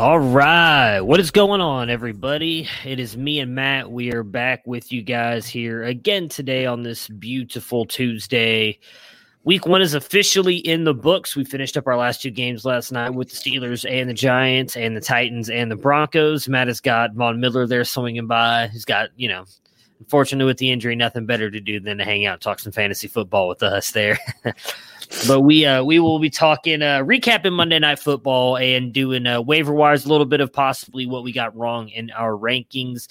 All right. What is going on, everybody? It is me and Matt. We are back with you guys here again today on this beautiful Tuesday. Week one is officially in the books. We finished up our last two games last night with the Steelers and the Giants and the Titans and the Broncos. Matt has got Von Miller there swinging by. He's got, you know, unfortunately with the injury, nothing better to do than to hang out talk some fantasy football with us there. but we uh, we will be talking uh, recapping Monday Night Football and doing uh, waiver wires, a little bit of possibly what we got wrong in our rankings.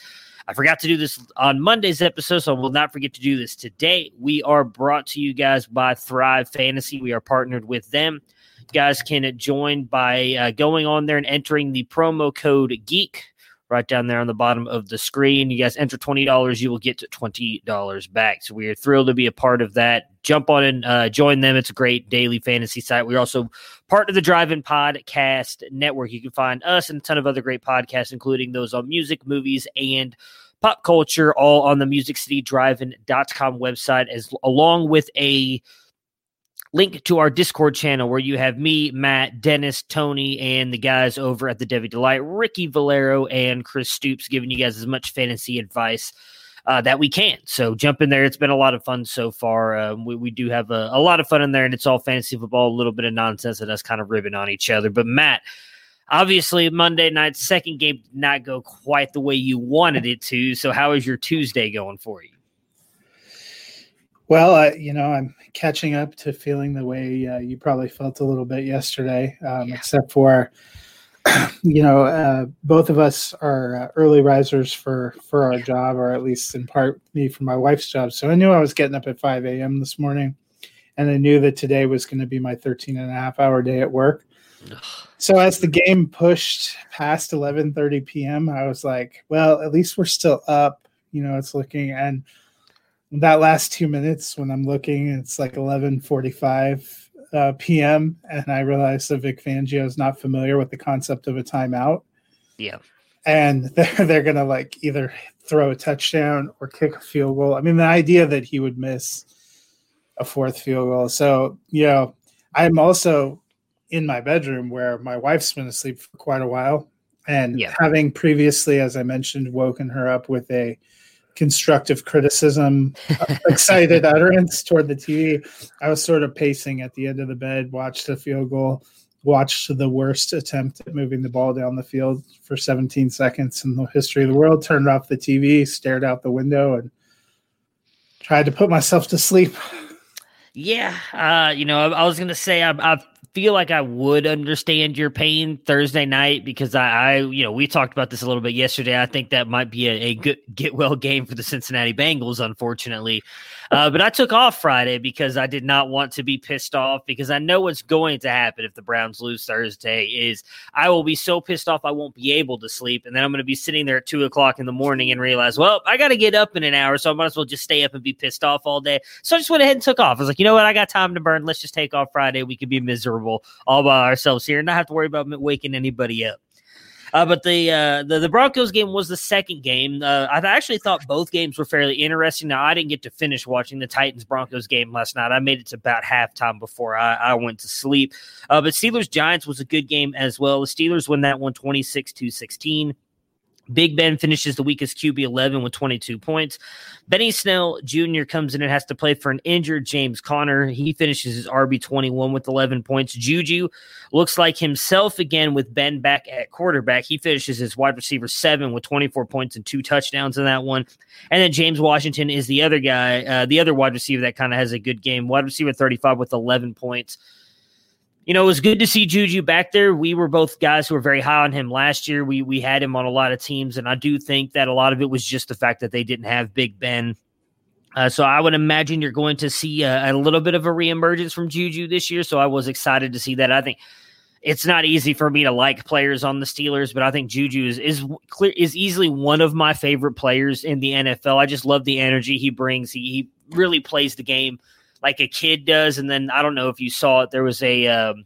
I forgot to do this on Monday's episode, so I will not forget to do this today. We are brought to you guys by Thrive Fantasy. We are partnered with them. You guys can join by uh, going on there and entering the promo code GEEK right down there on the bottom of the screen. You guys enter $20, you will get $20 back. So we are thrilled to be a part of that. Jump on and uh, join them. It's a great daily fantasy site. We're also part of the Drive In Podcast Network. You can find us and a ton of other great podcasts, including those on music, movies, and pop culture, all on the musiccitydrivein.com website, as along with a link to our Discord channel where you have me, Matt, Dennis, Tony, and the guys over at the Devi Delight, Ricky Valero, and Chris Stoops, giving you guys as much fantasy advice. Uh, that we can. So jump in there. It's been a lot of fun so far. Um, we, we do have a, a lot of fun in there, and it's all fantasy football, a little bit of nonsense, and us kind of ribbing on each other. But Matt, obviously Monday night second game did not go quite the way you wanted it to. So how is your Tuesday going for you? Well, you know, I'm catching up to feeling the way uh, you probably felt a little bit yesterday, um, yeah. except for, you know, uh, both of us are uh, early risers for for our job, or at least in part me for my wife's job. So I knew I was getting up at 5 a.m. this morning, and I knew that today was going to be my 13 and a half hour day at work. So as the game pushed past 11:30 p.m., I was like, well, at least we're still up. You know, it's looking and that last two minutes when I'm looking, it's like 11:45 uh, p.m. and I realize that Vic Fangio is not familiar with the concept of a timeout. Yeah, and they're they're gonna like either throw a touchdown or kick a field goal. I mean, the idea that he would miss a fourth field goal. So you know, I'm also in my bedroom where my wife's been asleep for quite a while, and yeah. having previously, as I mentioned, woken her up with a constructive criticism, excited utterance toward the TV. I was sort of pacing at the end of the bed, watched the field goal, watched the worst attempt at moving the ball down the field for 17 seconds in the history of the world, turned off the TV, stared out the window, and tried to put myself to sleep. Yeah, uh, you know, I, I was going to say I've, I've feel like I would understand your pain Thursday night because I, I, you know, we talked about this a little bit yesterday. I think that might be a, a good get well game for the Cincinnati Bengals, unfortunately. Uh, but I took off Friday because I did not want to be pissed off because I know what's going to happen if the Browns lose Thursday is I will be so pissed off I won't be able to sleep, and then I'm going to be sitting there at two o'clock in the morning and realize, well, I got to get up in an hour, so I might as well just stay up and be pissed off all day. So I just went ahead and took off. I was like, you know what, I got time to burn. Let's just take off Friday. We could be miserable all by ourselves here and not have to worry about waking anybody up. Uh, but the, uh, the the Broncos game was the second game. Uh, I actually thought both games were fairly interesting. Now I didn't get to finish watching the Titans Broncos game last night. I made it to about halftime before I, I went to sleep. Uh, but Steelers Giants was a good game as well. The Steelers win that one 26 to 16. Big Ben finishes the week as QB 11 with 22 points. Benny Snell Jr. comes in and has to play for an injured James Conner. He finishes his RB 21 with 11 points. Juju looks like himself again with Ben back at quarterback. He finishes his wide receiver seven with 24 points and two touchdowns in that one. And then James Washington is the other guy, uh, the other wide receiver that kind of has a good game. Wide receiver 35 with 11 points you know, it was good to see Juju back there. We were both guys who were very high on him last year. We we had him on a lot of teams, and I do think that a lot of it was just the fact that they didn't have Big Ben. Uh, so I would imagine you're going to see a, a, little bit of a reemergence from Juju this year. So I was excited to see that. I think it's not easy for me to like players on the Steelers, but I think Juju is is clear is easily one of my favorite players in the NFL. I just love the energy he brings. He, he really plays the game like a kid does. And then I don't know if you saw it. There was a, um,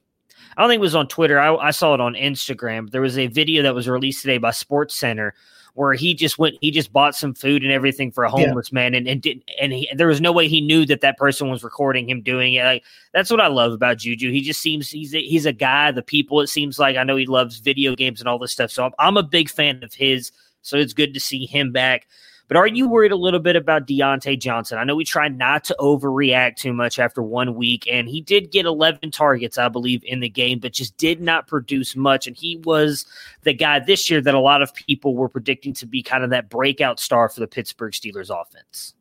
I don't think it was on Twitter. I, I saw it on Instagram. There was a video that was released today by Sports Center where he just went, he just bought some food and everything for a homeless yeah. man, and and didn't, and he, there was no way he knew that that person was recording him doing it. Like that's what I love about Juju. He just seems he's a, he's a guy. The people, it seems like I know he loves video games and all this stuff. So I'm, I'm a big fan of his. So it's good to see him back. But are you worried a little bit about Diontae Johnson? I know we try not to overreact too much after one week, and he did get 11 targets, I believe, in the game, but just did not produce much. And he was the guy this year that a lot of people were predicting to be kind of that breakout star for the Pittsburgh Steelers offense.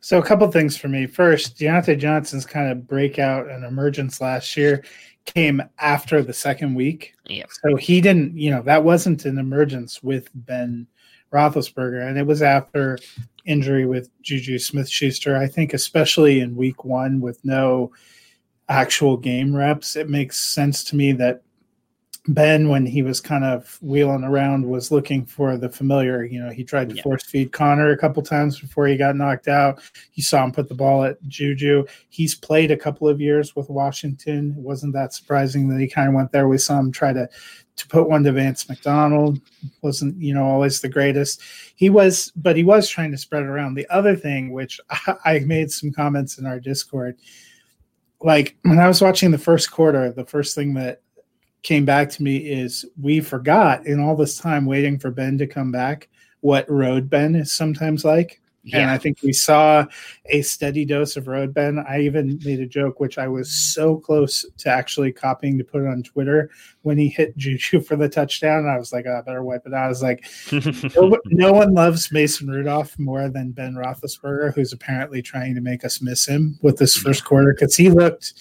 So, a couple things for me. First, Diontae Johnson's kind of breakout and emergence last year came after the second week. Yeah. So he didn't, you know, that wasn't an emergence with Ben Roethlisberger, and it was after injury with Juju Smith Schuster. I think, especially in week one with no actual game reps, it makes sense to me that Ben, when he was kind of wheeling around, was looking for the familiar. You know, he tried to yeah. force feed Conner a couple times before he got knocked out. He saw him put the ball at Juju. He's played a couple of years with Washington. It wasn't that surprising that he kind of went there. We saw him try to to put one to Vance McDonald wasn't, you know, always the greatest. He was, but he was trying to spread around. The other thing, which I, I made some comments in our Discord, like when I was watching the first quarter, the first thing that came back to me is we forgot in all this time waiting for Ben to come back what road Ben is sometimes like. Yeah. And I think we saw a steady dose of road Ben. I even made a joke, which I was so close to actually copying to put it on Twitter when he hit Juju for the touchdown. I was like, oh, I better wipe it out. I was like, no, no, one loves Mason Rudolph more than Ben Roethlisberger, who's apparently trying to make us miss him with this first quarter because he looked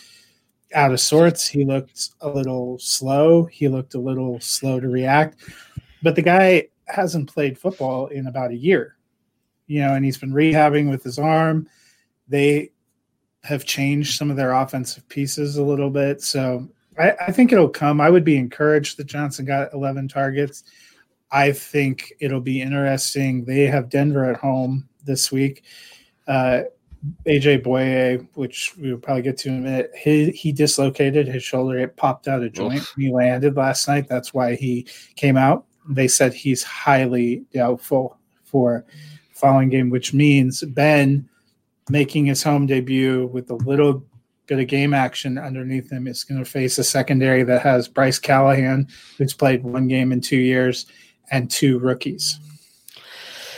out of sorts. He looked a little slow. He looked a little slow to react. But the guy hasn't played football in about a year you know, and he's been rehabbing with his arm. They have changed some of their offensive pieces a little bit. So I, I, think it'll come. I would be encouraged that Johnson got 11 targets. I think it'll be interesting. They have Denver at home this week. Uh, AJ Bouye, which we will probably get to in a minute, he, he dislocated his shoulder. It popped out a joint Oof. he landed last night. That's why he came out. They said he's highly doubtful for following game, which means Ben making his home debut with a little bit of game action underneath him is going to face a secondary that has Bryce Callahan, who's played one game in two years, and two rookies.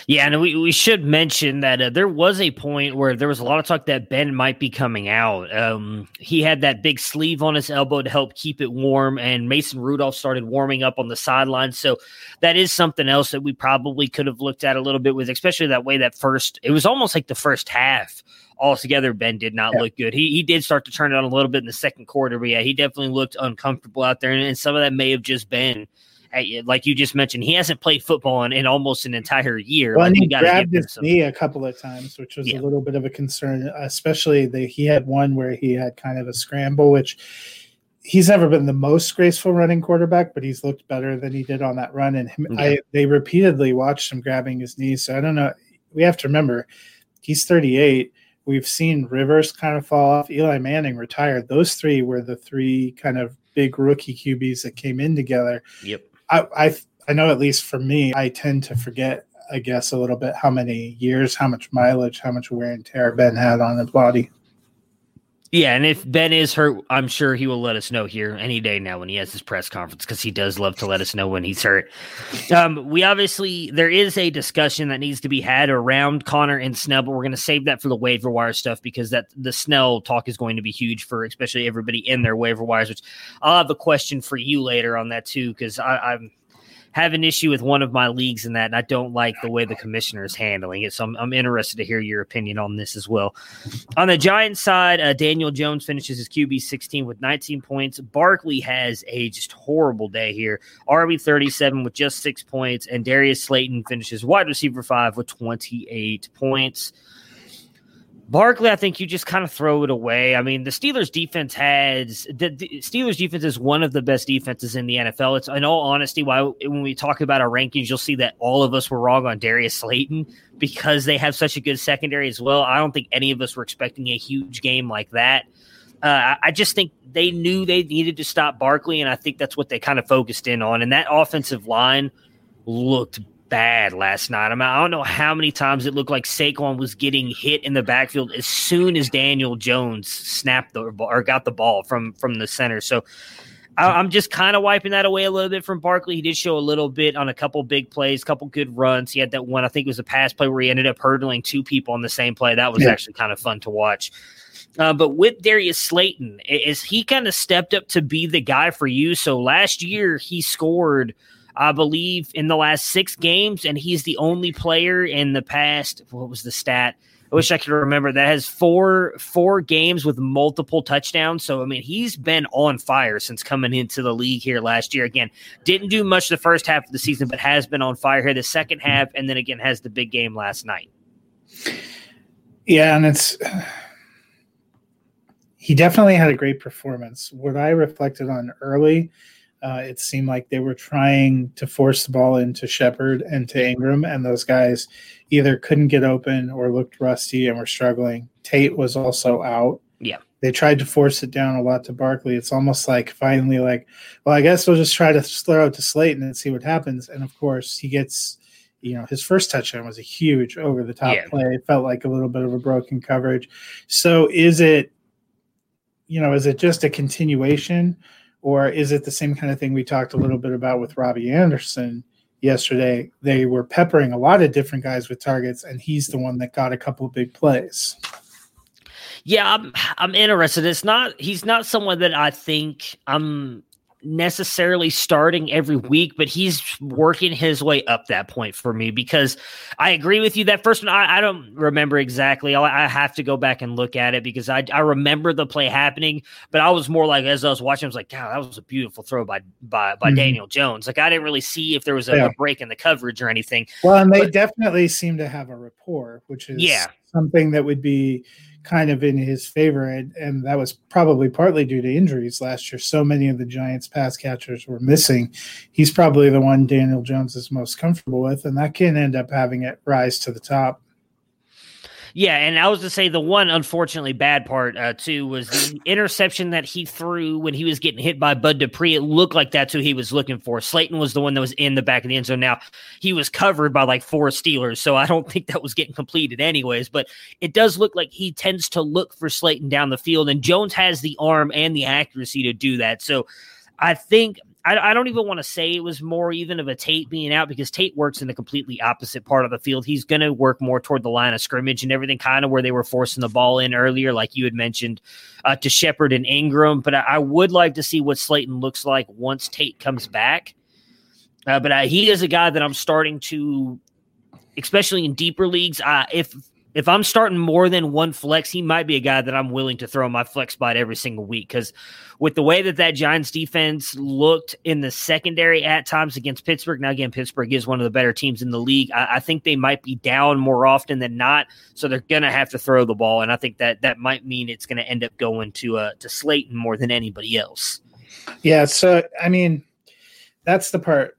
Yeah, and we, we should mention that uh, there was a point where there was a lot of talk that Ben might be coming out. Um, he had that big sleeve on his elbow to help keep it warm, and Mason Rudolph started warming up on the sideline. So that is something else that we probably could have looked at a little bit with, especially that way that first, it was almost like the first half altogether, Ben did not yeah. look good. He he did start to turn it on a little bit in the second quarter, but yeah, he definitely looked uncomfortable out there, and, and some of that may have just been like you just mentioned, he hasn't played football in, in almost an entire year. Well, like, he grabbed his knee a couple of times, which was yeah. a little bit of a concern. Especially the he had one where he had kind of a scramble, which he's never been the most graceful running quarterback, but he's looked better than he did on that run. And him, yeah. I they repeatedly watched him grabbing his knee. So I don't know. We have to remember he's 38. We've seen Rivers kind of fall off. Eli Manning retired. Those three were the three kind of big rookie QBs that came in together. Yep. I, I know at least for me, I tend to forget, I guess, a little bit how many years, how much mileage, how much wear and tear Ben had on his body. Yeah, and if Ben is hurt, I'm sure he will let us know here any day now when he has his press conference because he does love to let us know when he's hurt. Um, we obviously there is a discussion that needs to be had around Conner and Snell, but we're going to save that for the waiver wire stuff because that the Snell talk is going to be huge for especially everybody in their waiver wires. Which I'll have a question for you later on that too because I'm have an issue with one of my leagues in that, and I don't like the way the commissioner is handling it. So I'm, I'm interested to hear your opinion on this as well. On the Giants side, uh, Daniel Jones finishes his QB 16 with 19 points. Barkley has a just horrible day here. RB 37 with just six points, and Darius Slayton finishes wide receiver five with 28 points. Barkley, I think you just kind of throw it away. I mean, the Steelers defense has the, the, Steelers defense is one of the best defenses in the NFL. It's in all honesty, why when we talk about our rankings, you'll see that all of us were wrong on Darius Slayton because they have such a good secondary as well. I don't think any of us were expecting a huge game like that. Uh, I just think they knew they needed to stop Barkley, and I think that's what they kind of focused in on. And that offensive line looked bad last night. I mean, I don't know how many times it looked like Saquon was getting hit in the backfield as soon as Daniel Jones snapped the or got the ball from from the center. So I, am just kind of wiping that away a little bit from Barkley. He did show a little bit on a couple big plays, couple good runs. He had that one, I think it was a pass play where he ended up hurdling two people on the same play. That was yeah. actually kind of fun to watch. Uh, but with Darius Slayton, is he kind of stepped up to be the guy for you? So last year he scored – I believe, in the last six games, and he's the only player in the past. What was the stat? I wish I could remember that has four four games with multiple touchdowns. So I mean, he's been on fire since coming into the league here last year. Again, didn't do much the first half of the season, but has been on fire here the second half, and then again has the big game last night. Yeah, and it's he definitely had a great performance. What I reflected on early uh, it seemed like they were trying to force the ball into Shepard and to Ingram, and those guys either couldn't get open or looked rusty and were struggling. Tate was also out. Yeah. They tried to force it down a lot to Barkley. It's almost like finally, like, well, I guess we'll just try to throw it to Slayton and see what happens. And of course, he gets, you know, his first touchdown was a huge over the top yeah. play. It felt like a little bit of a broken coverage. So is it, you know, is it just a continuation? Or is it the same kind of thing we talked a little bit about with Robbie Anderson yesterday? They were peppering a lot of different guys with targets, and he's the one that got a couple of big plays. Yeah, I'm I'm interested. It's not he's not someone that I think I'm necessarily starting every week, but he's working his way up that point for me because I agree with you. That first one, I, I don't remember exactly. I, I, have to go back and look at it because I, I remember the play happening, but I was more like, as I was watching, I was like, God, that was a beautiful throw by by, by mm-hmm. Daniel Jones. Like, I didn't really see if there was a, yeah. a, break in the coverage or anything. Well, and they but, definitely seem to have a rapport, which is yeah. something that would be kind of in his favor, and, and that was probably partly due to injuries last year. So many of the Giants' pass catchers were missing. He's probably the one Daniel Jones is most comfortable with, and that can end up having it rise to the top. Yeah, and I was to say the one unfortunately bad part uh, too was the interception that he threw when he was getting hit by Bud Dupree. It looked like that's who he was looking for. Slayton was the one that was in the back of the end zone. Now he was covered by like four Steelers, so I don't think that was getting completed anyways. But it does look like he tends to look for Slayton down the field, and Jones has the arm and the accuracy to do that. So I think I, I don't even want to say it was more even of a Tate being out because Tate works in the completely opposite part of the field. He's going to work more toward the line of scrimmage and everything, kind of where they were forcing the ball in earlier, like you had mentioned, uh, to Shepard and Ingram. But I, I, would like to see what Slayton looks like once Tate comes back. Uh, but uh, he is a guy that I'm starting to, especially in deeper leagues. Uh, if if I'm starting more than one flex, he might be a guy that I'm willing to throw my flex spot every single week. Because with the way that that Giants defense looked in the secondary at times against Pittsburgh, now again, Pittsburgh is one of the better teams in the league. I, I think they might be down more often than not, so they're going to have to throw the ball, and I think that that might mean it's going to end up going to uh, to Slayton more than anybody else. Yeah, so I mean, that's the part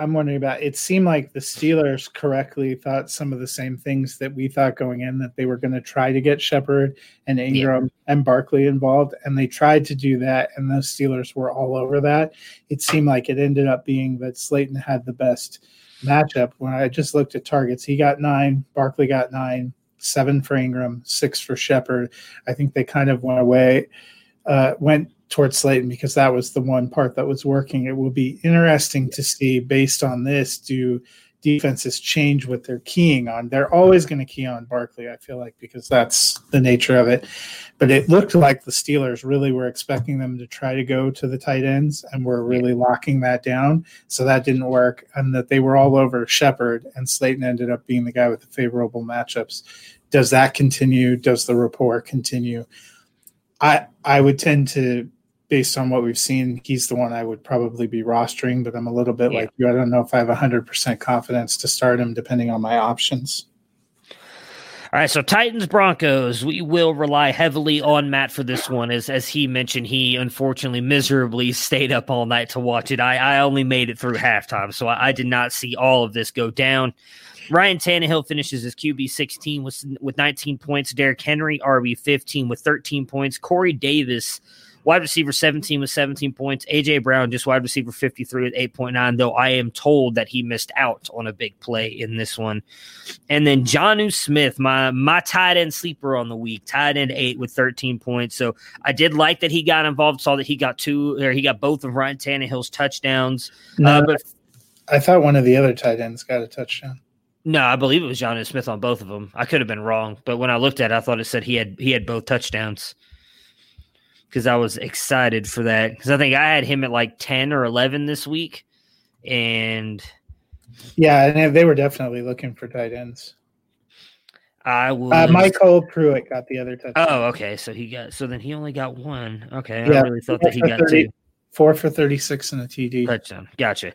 I'm wondering about. It seemed like the Steelers correctly thought some of the same things that we thought going in that they were going to try to get Shepard and Ingram yeah. and Barkley involved, and they tried to do that, and the Steelers were all over that. It seemed like it ended up being that Slayton had the best matchup. When I just looked at targets, he got nine, Barkley got nine, seven for Ingram, six for Shepard. I think they kind of went away, uh, went towards Slayton because that was the one part that was working. It will be interesting to see based on this, do defenses change what they're keying on. They're always going to key on Barkley, I feel like, because that's the nature of it. But it looked like the Steelers really were expecting them to try to go to the tight ends and were really locking that down. So that didn't work. And that they were all over Shepard, and Slayton ended up being the guy with the favorable matchups. Does that continue? Does the rapport continue? I I would tend to based on what we've seen, he's the one I would probably be rostering, but I'm a little bit yeah. like you. I don't know if I have 100% confidence to start him depending on my options. All right, so Titans Broncos, we will rely heavily on Matt for this one. As as he mentioned, he unfortunately miserably stayed up all night to watch it. I, I only made it through halftime, so I, I did not see all of this go down. Ryan Tannehill finishes his QB 16 with, with 19 points. Derrick Henry, RB 15 with 13 points. Corey Davis Wide receiver 17 with 17 points. AJ Brown, just wide receiver 53 with 8.9, though I am told that he missed out on a big play in this one. And then Jonnu Smith, my my tight end sleeper on the week, tight end eight with 13 points. So I did like that he got involved, saw that he got two or he got both of Ryan Tannehill's touchdowns. No, uh, but I thought one of the other tight ends got a touchdown. No, I believe it was Jonnu Smith on both of them. I could have been wrong, but when I looked at it, I thought it said he had he had both touchdowns because I was excited for that because I think I had him at like ten or eleven this week, and yeah, and they were definitely looking for tight ends. I will. Uh, MyCole Pruitt got the other touchdown. Oh, okay. So he got. So then he only got one. Okay, yeah, I really thought that he got 30, two. Four for thirty-six in a TD touchdown. Gotcha.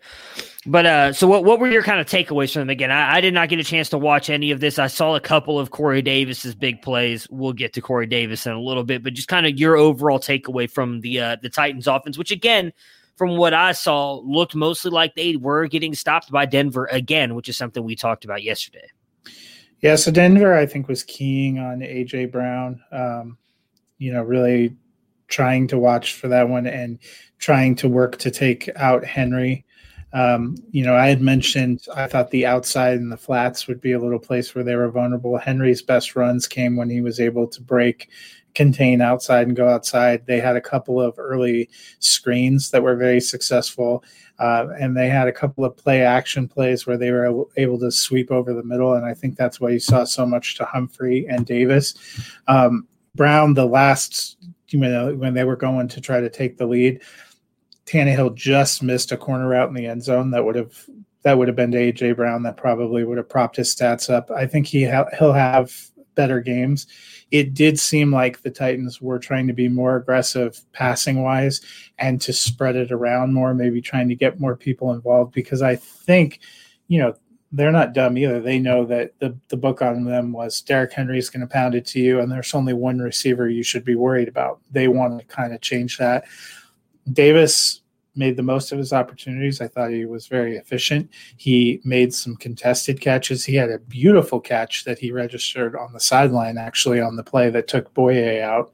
But uh, so what? What were your kind of takeaways from them? Again, I, I, did not get a chance to watch any of this. I saw a couple of Corey Davis's big plays. We'll get to Corey Davis in a little bit, but just kind of your overall takeaway from the uh, the Titans offense, which again, from what I saw, looked mostly like they were getting stopped by Denver again, which is something we talked about yesterday. Yeah, so Denver, I think, was keying on AJ Brown. Um, you know, really trying to watch for that one and trying to work to take out Henry. Um, you know, I had mentioned I thought the outside and the flats would be a little place where they were vulnerable. Henry's best runs came when he was able to break, contain outside, and go outside. They had a couple of early screens that were very successful. Uh, and they had a couple of play action plays where they were able to sweep over the middle. And I think that's why you saw so much to Humphrey and Davis. Um, Brown, the last, you know, when they were going to try to take the lead, Tannehill just missed a corner out in the end zone that would have that would have been to AJ Brown that probably would have propped his stats up. I think he ha- he'll have better games. It did seem like the Titans were trying to be more aggressive passing wise and to spread it around more, maybe trying to get more people involved because I think, you know, they're not dumb either. They know that the, the book on them was Derrick Henry is going to pound it to you, and there's only one receiver you should be worried about. They want to kind of change that. Davis made the most of his opportunities. I thought he was very efficient. He made some contested catches. He had a beautiful catch that he registered on the sideline, actually, on the play that took Bouye out,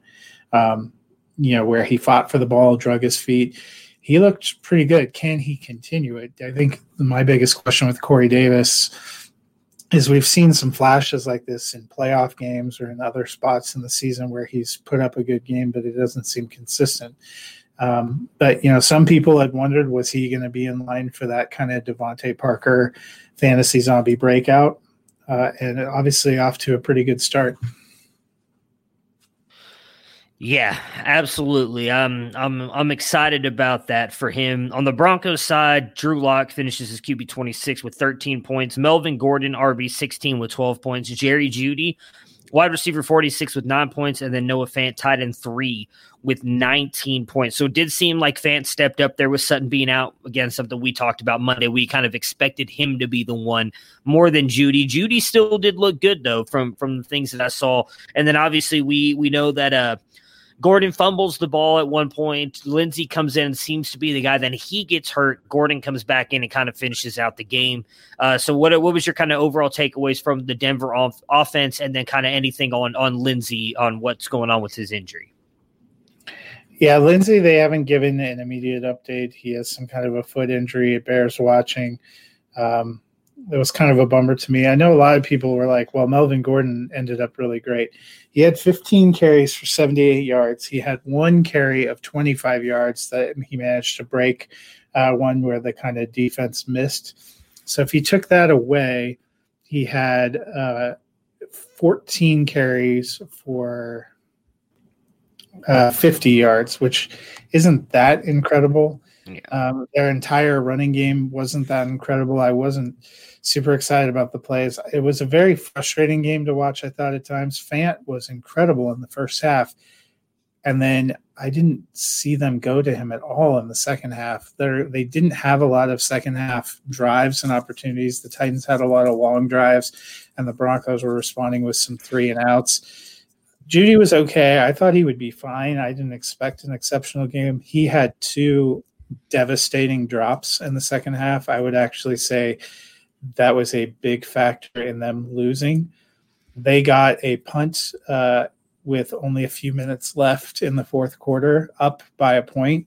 um, you know, where he fought for the ball, drug his feet. He looked pretty good. Can he continue it? I think my biggest question with Corey Davis is we've seen some flashes like this in playoff games or in other spots in the season where he's put up a good game, but it doesn't seem consistent. Um, but you know, some people had wondered was he going to be in line for that kind of DeVante Parker fantasy zombie breakout, uh, and obviously off to a pretty good start. Yeah, absolutely. I'm I'm I'm excited about that for him. On the Broncos side, Drew Lock finishes his QB 26 with 13 points. Melvin Gordon RB 16 with 12 points. Jerry Jeudy, wide receiver 46 with nine points, and then Noah Fant tied in three with 19 points. So it did seem like Fant stepped up there with Sutton being out. Again, something we talked about Monday. We kind of expected him to be the one more than Jeudy. Jeudy still did look good though from from the things that I saw. And then obviously we we know that uh Gordon fumbles the ball at one point. Lindsay comes in and seems to be the guy. Then he gets hurt. Gordon comes back in and kind of finishes out the game. Uh, so, what what was your kind of overall takeaways from the Denver off- offense, and then kind of anything on on Lindsay on what's going on with his injury? Yeah, Lindsay, they haven't given an immediate update. He has some kind of a foot injury. It bears watching. Um, that was kind of a bummer to me. I know a lot of people were like, "Well, Melvin Gordon ended up really great." He had 15 carries for 78 yards. He had one carry of 25 yards that he managed to break, uh, one where the kind of defense missed. So if he took that away, he had uh, 14 carries for uh, 50 yards, which isn't that incredible. Yeah. Um, their entire running game wasn't that incredible. I wasn't super excited about the plays. It was a very frustrating game to watch, I thought at times. Fant was incredible in the first half. And then I didn't see them go to him at all in the second half. They they didn't have a lot of second half drives and opportunities. The Titans had a lot of long drives, and the Broncos were responding with some three and outs. Jeudy was okay. I thought he would be fine. I didn't expect an exceptional game. He had two devastating drops in the second half. I would actually say that was a big factor in them losing. They got a punt uh, with only a few minutes left in the fourth quarter, up by a point,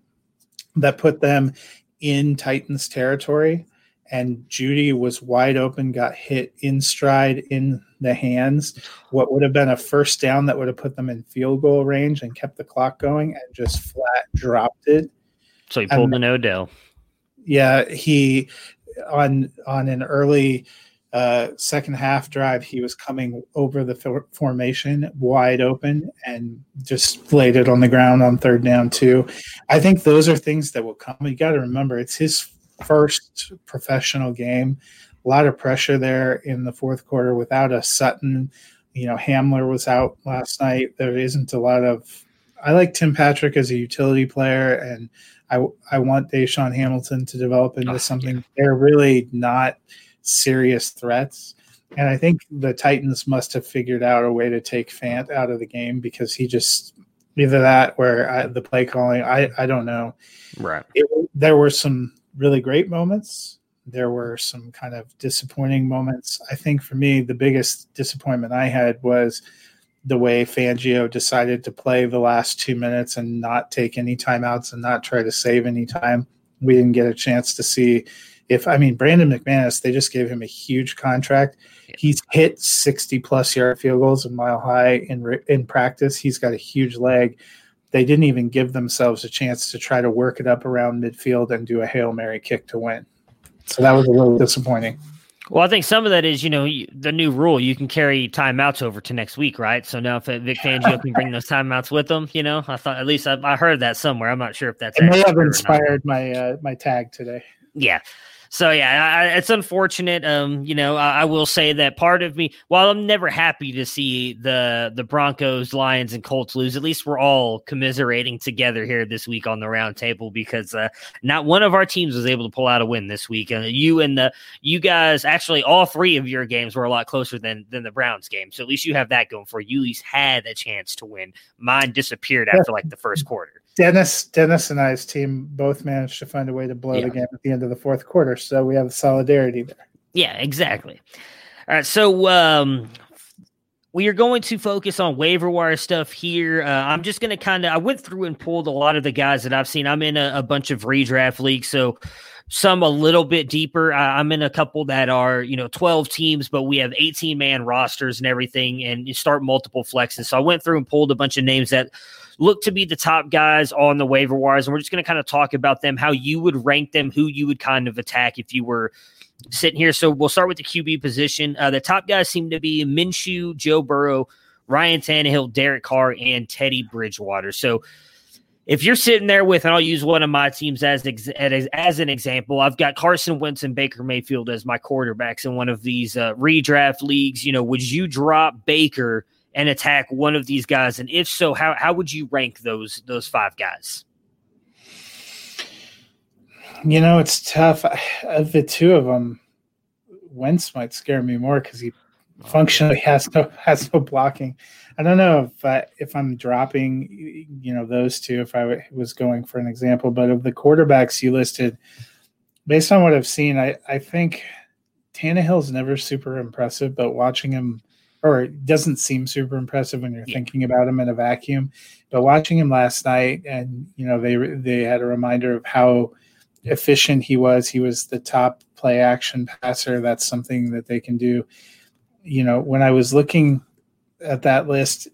that put them in Titans territory. And Jeudy was wide open, got hit in stride in the hands. What would have been a first down that would have put them in field goal range and kept the clock going and just flat dropped it. So he pulled and, an Odell. Yeah, he on on an early uh, second half drive, he was coming over the for- formation wide open and just laid it on the ground on third down too. I think those are things that will come. You got to remember it's his first professional game. A lot of pressure there in the fourth quarter without a Sutton. You know, Hamler was out last night. There isn't a lot of. I like Tim Patrick as a utility player, and I I want DaeSean Hamilton to develop into oh, something. Yeah. They're really not serious threats. And I think the Titans must have figured out a way to take Fant out of the game because he just either that or I, the play calling. I I don't know. Right. It, there were some really great moments. There were some kind of disappointing moments. I think for me, the biggest disappointment I had was the way Fangio decided to play the last two minutes and not take any timeouts and not try to save any time. We didn't get a chance to see if I mean Brandon McManus, they just gave him a huge contract. He's hit 60 plus yard field goals and mile high in in practice. He's got a huge leg. They didn't even give themselves a chance to try to work it up around midfield and do a hail mary kick to win. So that was a little disappointing. Well, I think some of that is, you know, the new rule. You can carry timeouts over to next week, right? So now if Vic Fangio can bring those timeouts with them, you know, I thought at least I, I heard that somewhere. I'm not sure if that's. It may have inspired my uh, my tag today. Yeah, so yeah, I, it's unfortunate. Um, you know, I, I, will say that part of me, while I'm never happy to see the the Broncos, Lions, and Colts lose, at least we're all commiserating together here this week on the roundtable because uh, not one of our teams was able to pull out a win this week. Uh, you and the you guys, actually, all three of your games were a lot closer than than the Browns game. So at least you have that going for you. At least had a chance to win. Mine disappeared after like the first quarter. Dennis, Dennis, and I's team both managed to find a way to blow yeah. the game at the end of the fourth quarter. So we have solidarity there. Yeah, exactly. All right, so um, we are going to focus on waiver wire stuff here. Uh, I'm just going to kind of I went through and pulled a lot of the guys that I've seen. I'm in a, a bunch of redraft leagues, so some a little bit deeper. I'm in a couple that are, you know, 12 teams, but we have 18 man rosters and everything, and you start multiple flexes. So I went through and pulled a bunch of names that look to be the top guys on the waiver wires. And we're just going to kind of talk about them, how you would rank them, who you would kind of attack if you were sitting here. So we'll start with the QB position. Uh, the top guys seem to be Minshew, Joe Burrow, Ryan Tannehill, Derek Carr, and Teddy Bridgewater. So if you're sitting there with, and I'll use one of my teams as as, as an example, I've got Carson Wentz and Baker Mayfield as my quarterbacks in one of these uh, redraft leagues. You know, would you drop Baker and attack one of these guys? And if so, how how would you rank those those five guys? You know, it's tough. Of the two of them, Wentz might scare me more because he oh, functionally has no has no blocking. I don't know if I, if I'm dropping, you know, those two. If I was going for an example, but of the quarterbacks you listed, based on what I've seen, I I think Tannehill's never super impressive, but watching him or it doesn't seem super impressive when you're yeah. thinking about him in a vacuum. But watching him last night, and you know, they they had a reminder of how efficient he was. He was the top play action passer. That's something that they can do. You know, when I was looking at that list,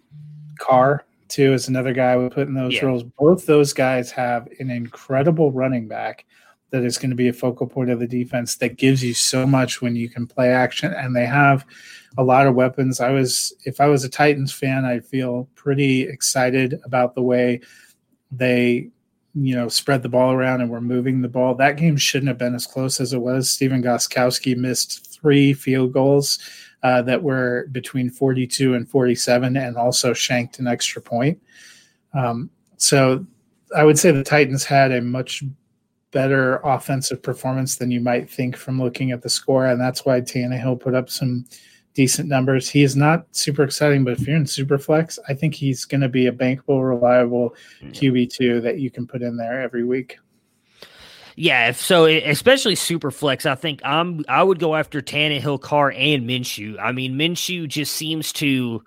Carr too is another guy we put in those yeah. roles. Both those guys have an incredible running back that is going to be a focal point of the defense that gives you so much when you can play action and they have a lot of weapons. I was if I was a Titans fan, I'd feel pretty excited about the way they you know spread the ball around and were moving the ball. That game shouldn't have been as close as it was. Stephen Gostkowski missed three field goals uh, that were between 42 and 47 and also shanked an extra point. Um, so I would say the Titans had a much better offensive performance than you might think from looking at the score, and that's why Tannehill put up some decent numbers. He is not super exciting, but if you're in super flex, I think he's going to be a bankable, reliable mm. QB two that you can put in there every week. Yeah, so especially Superflex, I think I'm I would go after Tannehill, Carr, and Minshew. I mean, Minshew just seems to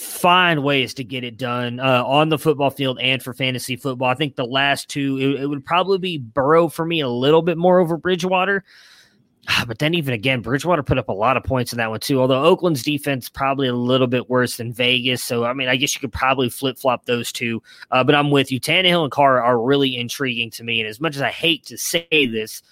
find ways to get it done uh, on the football field and for fantasy football. I think the last two, it, it would probably be Burrow for me a little bit more over Bridgewater. But then, even again, Bridgewater put up a lot of points in that one too. Although Oakland's defense probably a little bit worse than Vegas, so I mean, I guess you could probably flip flop those two. Uh, but I'm with you. Tannehill and Carr are really intriguing to me, and as much as I hate to say this,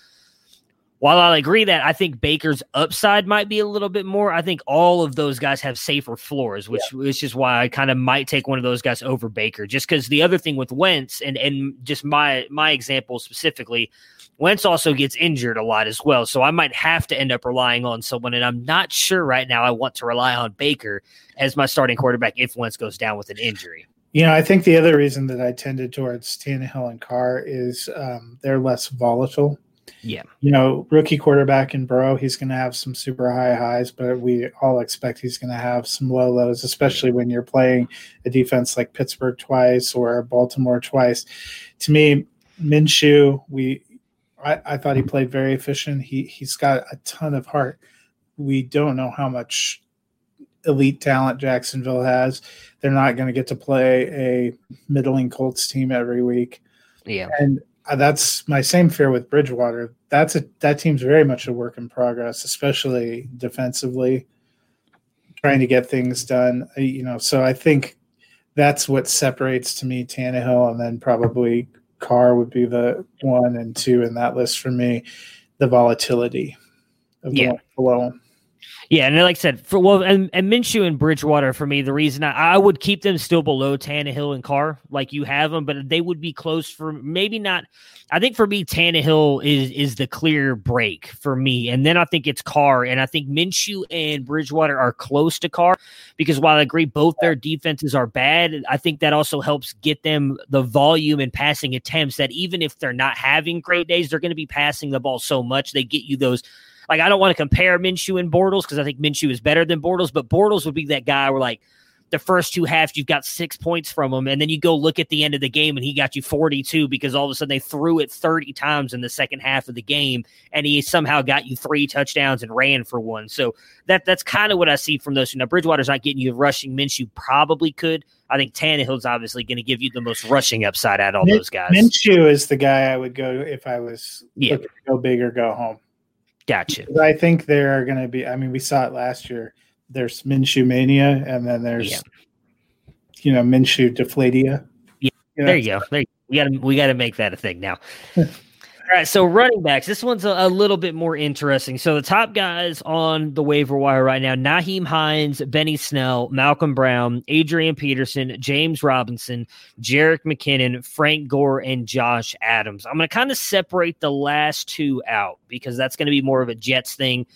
while I agree that I think Baker's upside might be a little bit more, I think all of those guys have safer floors, which yeah. is just why I kind of might take one of those guys over Baker. Just because the other thing with Wentz and and just my my example specifically, Wentz also gets injured a lot as well. So I might have to end up relying on someone, and I'm not sure right now I want to rely on Baker as my starting quarterback if Wentz goes down with an injury. You know, I think the other reason that I tended towards Tannehill and Carr is um, they're less volatile yeah. You know, rookie quarterback in Burrow, he's going to have some super high highs, but we all expect he's going to have some low lows, especially when you're playing a defense like Pittsburgh twice or Baltimore twice. To me, Minshew, we I, I thought he played very efficient. He he's got a ton of heart. We don't know how much elite talent Jacksonville has. They're not going to get to play a middling Colts team every week. Yeah. And that's my same fear with Bridgewater. That's a that team's very much a work in progress, especially defensively, trying to get things done. Uh, you know, so I think that's what separates to me Tannehill, and then probably Carr would be the one and two in that list for me. The volatility of yeah. below yeah, and like I said, for well, and, and Minshew and Bridgewater for me, the reason I, I would keep them still below Tannehill and Carr, like you have them, but they would be close for maybe not. I think for me, Tannehill is is the clear break for me, and then I think it's Carr, and I think Minshew and Bridgewater are close to Carr because while I agree both their defenses are bad, I think that also helps get them the volume and passing attempts that even if they're not having great days, they're going to be passing the ball so much they get you those like I don't want to compare Minshew and Bortles because I think Minshew is better than Bortles, but Bortles would be that guy where like the first two halves you've got six points from him, and then you go look at the end of the game and he got you 42 because all of a sudden they threw it 30 times in the second half of the game, and he somehow got you three touchdowns and ran for one. So that that's kind of what I see from those two. Now Bridgewater's not getting you rushing. Minshew probably could. I think Tannehill's obviously going to give you the most rushing upside out of all Min- those guys. Minshew is the guy I would go if I was yeah. to go big or go home. Gotcha. I think there are going to be. I mean, we saw it last year. There's Minshew mania, and then there's, yeah. you know, Minshew deflatia. Yeah, you know? there you go. There you go. We got to we got to make that a thing now. All right, so running backs. This one's a, a, little bit more interesting. So the top guys on the waiver wire right now: Nyheim Hines, Benny Snell, Malcolm Brown, Adrian Peterson, James Robinson, Jerick McKinnon, Frank Gore, and Josh Adams. I'm going to kind of separate the last two out because that's going to be more of a Jets thing.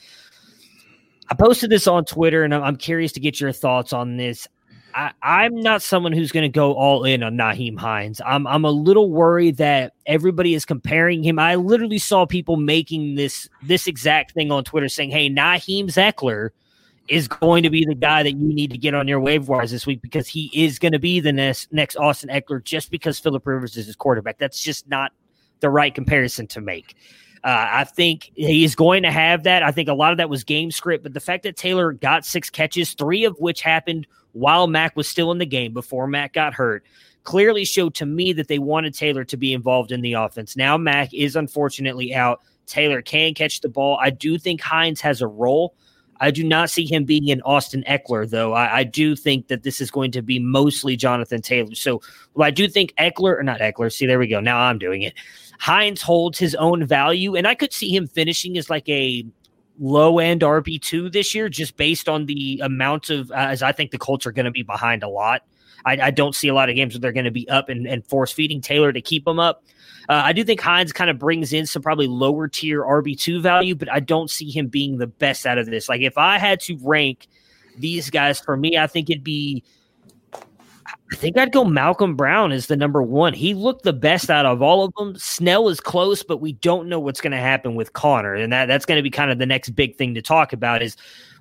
I posted this on Twitter, and I'm curious to get your thoughts on this. I, am not someone who's going to go all in on Nyheim Hines. I'm I'm a little worried that everybody is comparing him. I literally saw people making this this exact thing on Twitter saying, "Hey, Naheem Zeckler is going to be the guy that you need to get on your wave wires this week because he is going to be the next next Austin Ekeler just because Philip Rivers is his quarterback. That's just not the right comparison to make. Uh, I think he's going to have that. I think a lot of that was game script, but the fact that Taylor got six catches, three of which happened while Mack was still in the game before Mack got hurt, clearly showed to me that they wanted Taylor to be involved in the offense. Now Mack is unfortunately out. Taylor can catch the ball. I do think Hines has a role. I do not see him being an Austin Ekeler, though. I, I, do think that this is going to be mostly Jonathan Taylor. So well, I do think Ekeler, or not Ekeler, see, there we go. Now I'm doing it. Hines holds his own value, and I could see him finishing as like a low end RB2 this year, just based on the amount of, uh, as I think the Colts are going to be behind a lot. I, I, don't see a lot of games where they're going to be up and, and force feeding Taylor to keep them up. Uh, I do think Hines kind of brings in some probably lower tier RB2 value, but I don't see him being the best out of this. Like if I had to rank these guys for me, I think it'd be I think I'd go Malcolm Brown as the number one. He looked the best out of all of them. Snell is close, but we don't know what's going to happen with Conner, and that that's going to be kind of the next big thing to talk about. Is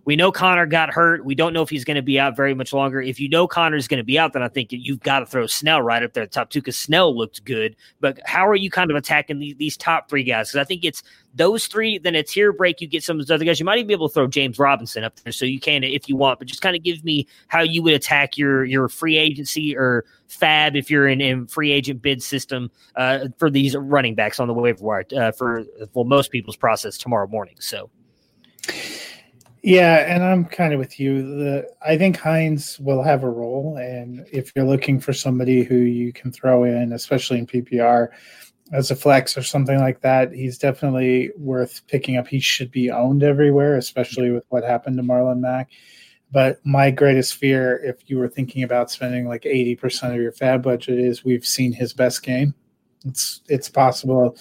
we know Conner got hurt. We don't know if he's going to be out very much longer. If you know Conner's going to be out, then I think you've got to throw Snell right up there at the top two because Snell looked good. But how are you kind of attacking these, these top three guys? Because I think it's those three, then a tier break. You get some of those other guys. You might even be able to throw James Robinson up there, so you can if you want. But just kind of give me how you would attack your your free agency or fab if you're in, in free agent bid system uh, for these running backs on the waiver wire uh, for well most people's process tomorrow morning. So. Yeah, and I'm kind of with you. The I think Hines will have a role, and if you're looking for somebody who you can throw in, especially in PPR, as a flex or something like that, he's definitely worth picking up. He should be owned everywhere, especially with what happened to Marlon Mack. But my greatest fear, if you were thinking about spending like 80% of your fab budget, is we've seen his best game. It's it's possible,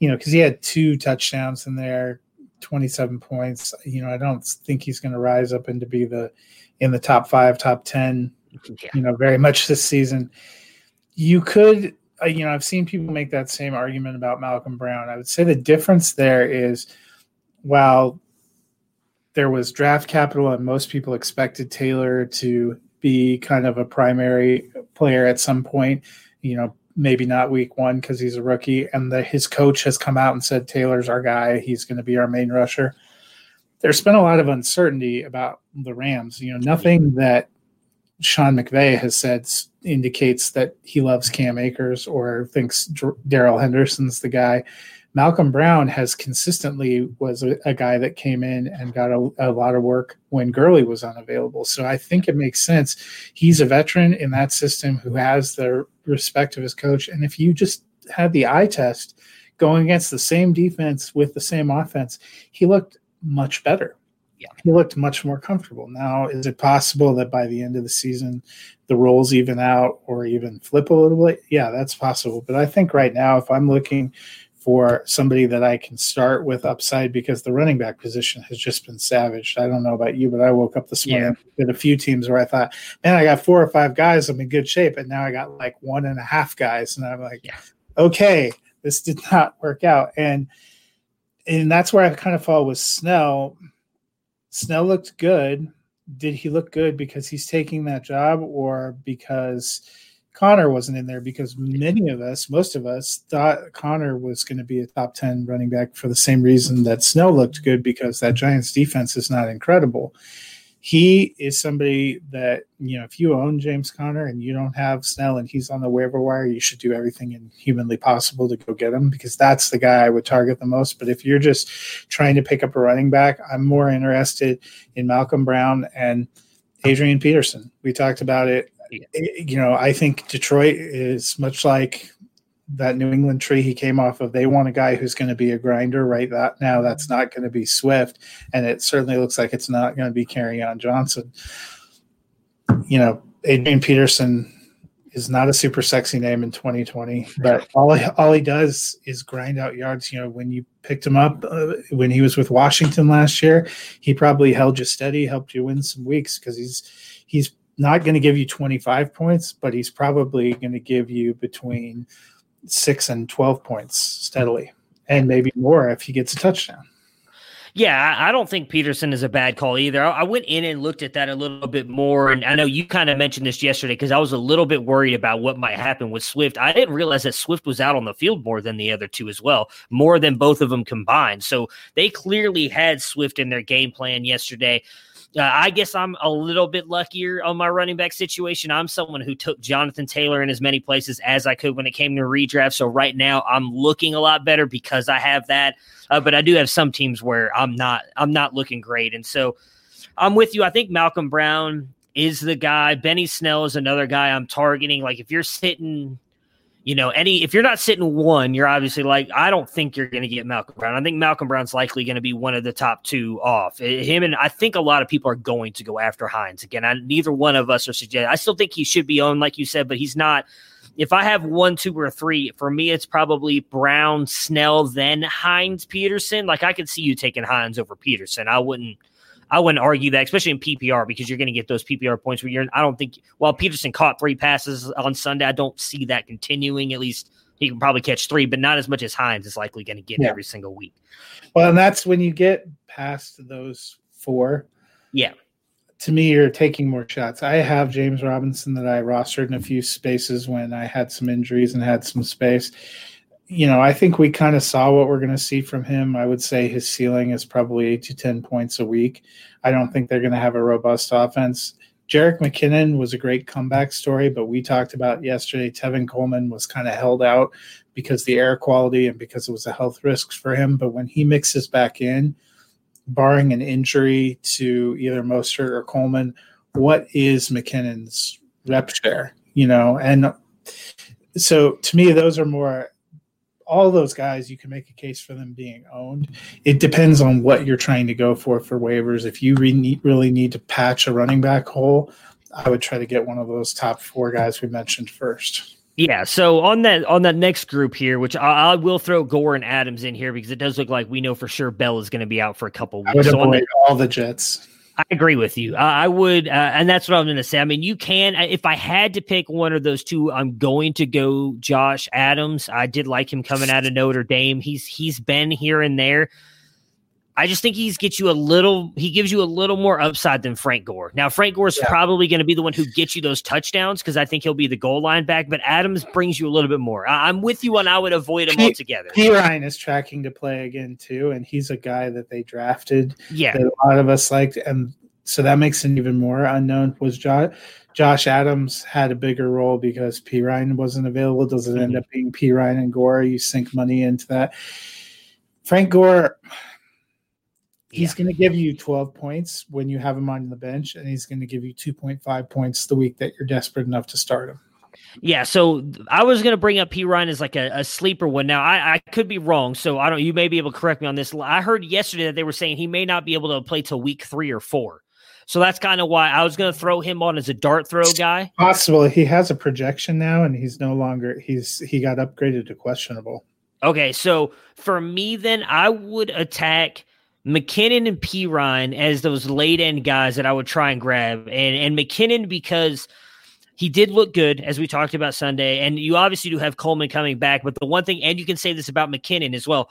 you know, because he had two touchdowns in there, 27 points. You know, I don't think he's going to rise up into be the in the top five, top 10, yeah. you know, very much this season. You could, uh, you know, I've seen people make that same argument about Malcolm Brown. I would say the difference there is while there was draft capital and most people expected Taylor to be kind of a primary player at some point, you know, maybe not week one because he's a rookie, and the, his coach has come out and said Taylor's our guy. He's going to be our main rusher. There's been a lot of uncertainty about the Rams. You know, nothing mm-hmm. that Sean McVay has said indicates that he loves Cam Akers or thinks Darrell Henderson's the guy. Malcolm Brown has consistently was a, a guy that came in and got a, a, lot of work when Gurley was unavailable. So I think it makes sense. He's a veteran in that system who has the respect of his coach. And if you just had the eye test going against the same defense with the same offense, he looked much better. Yeah. He looked much more comfortable. Now, is it possible that by the end of the season, the roles even out or even flip a little bit? Yeah, that's possible. But I think right now, if I'm looking for somebody that I can start with upside because the running back position has just been savaged. I don't know about you, but I woke up this morning yeah. with a few teams where I thought, man, I got four or five guys. I'm in good shape. And now I got like one and a half guys. And I'm like, yeah. okay, this did not work out. And and that's where I kind of fall with Snell. Snell looked good. Did he look good because he's taking that job or because – Conner wasn't in there because many of us, most of us, thought Conner was going to be a top 10 running back for the same reason that Snell looked good because that Giants defense is not incredible. He is somebody that, you know, if you own James Conner and you don't have Snell and he's on the waiver wire, you should do everything in humanly possible to go get him because that's the guy I would target the most. But if you're just trying to pick up a running back, I'm more interested in Malcolm Brown and Adrian Peterson. We talked about it you know, I think Detroit is much like that New England tree he came off of. They want a guy who's going to be a grinder right that now. That's not going to be Swift, and it certainly looks like it's not going to be Kerryon Johnson. You know, Adrian Peterson is not a super sexy name in 2020, but all he, all he does is grind out yards. You know, when you picked him up uh, when he was with Washington last year, he probably held you steady, helped you win some weeks because he's he's not going to give you 25 points, but he's probably going to give you between six and 12 points steadily, and maybe more if he gets a touchdown. Yeah, I don't think Peterson is a bad call either. I went in and looked at that a little bit more, and I know you kind of mentioned this yesterday because I was a little bit worried about what might happen with Swift. I didn't realize that Swift was out on the field more than the other two as well, more than both of them combined. So they clearly had Swift in their game plan yesterday. Uh, I guess I'm a little bit luckier on my running back situation. I'm someone who took Jonathan Taylor in as many places as I could when it came to redraft. So right now I'm looking a lot better because I have that. Uh, but I do have some teams where I'm not I'm not looking great, and so I'm with you. I think Malcolm Brown is the guy. Benny Snell is another guy I'm targeting. Like if you're sitting you know, any if you're not sitting one, you're obviously like, I don't think you're going to get Malcolm Brown. I think Malcolm Brown's likely going to be one of the top two off. Him and I think a lot of people are going to go after Hines again. I, neither one of us are suggesting. I still think he should be owned, like you said, but he's not. If I have one, two, or three, for me, it's probably Brown, Snell, then Hines, Peterson. Like I could see you taking Hines over Peterson. I wouldn't. I wouldn't argue that, especially in PPR, because you're going to get those PPR points where you're. I don't think while Peterson caught three passes on Sunday, I don't see that continuing. At least he can probably catch three, but not as much as Hines is likely going to get yeah. every single week. Well, and that's when you get past those four. Yeah. To me, you're taking more shots. I have James Robinson that I rostered in a few spaces when I had some injuries and had some space you know, I think we kind of saw what we're going to see from him. I would say his ceiling is probably eight to 10 points a week. I don't think they're going to have a robust offense. Jerick McKinnon was a great comeback story, but we talked about yesterday. Tevin Coleman was kind of held out because the air quality and because it was a health risk for him. But when he mixes back in, barring an injury to either Mostert or Coleman, what is McKinnon's rep share? You know, and so to me, those are more all those guys, you can make a case for them being owned. It depends on what you're trying to go for for waivers. If you re- really need to patch a running back hole, I would try to get one of those top four guys we mentioned first. Yeah, so on that on that next group here, which I, I, will throw Gore and Adams in here because it does look like we know for sure Bell is going to be out for a couple weeks. I would so avoid the, all the Jets. I agree with you. Uh, I would, uh, and that's what I'm going to say. I mean, you can, if I had to pick one of those two, I'm going to go Josh Adams. I did like him coming out of Notre Dame. He's he's been here and there. I just think he's gets you a little. He gives you a little more upside than Frank Gore. Now, Frank Gore is yeah. probably going to be the one who gets you those touchdowns because I think he'll be the goal line back. But Adams brings you a little bit more. I, am with you on. I would avoid him P, altogether. Perine is tracking to play again too, and he's a guy that they drafted. Yeah, that a lot of us liked, and so that makes it even more unknown. Was Josh Josh Adams had a bigger role because Perine wasn't available? Does it mm-hmm. end up being Perine and Gore? You sink money into that. Frank Gore He's yeah. going to give you 12 points when you have him on the bench, and he's going to give you 2.5 points the week that you're desperate enough to start him. Yeah, so I was going to bring up Perine as like a, a, sleeper one. Now I, I could be wrong, so I don't. You may be able to correct me on this. I heard yesterday that they were saying he may not be able to play till week three or four. So that's kind of why I was going to throw him on as a dart throw guy. Possible. He has a projection now, and he's no longer. He's he got upgraded to questionable. Okay, so for me, then I would attack McKinnon and Perine as those late end guys that I would try and grab, and and McKinnon because he did look good as we talked about Sunday, and you obviously do have Coleman coming back. But the one thing, and you can say this about McKinnon as well.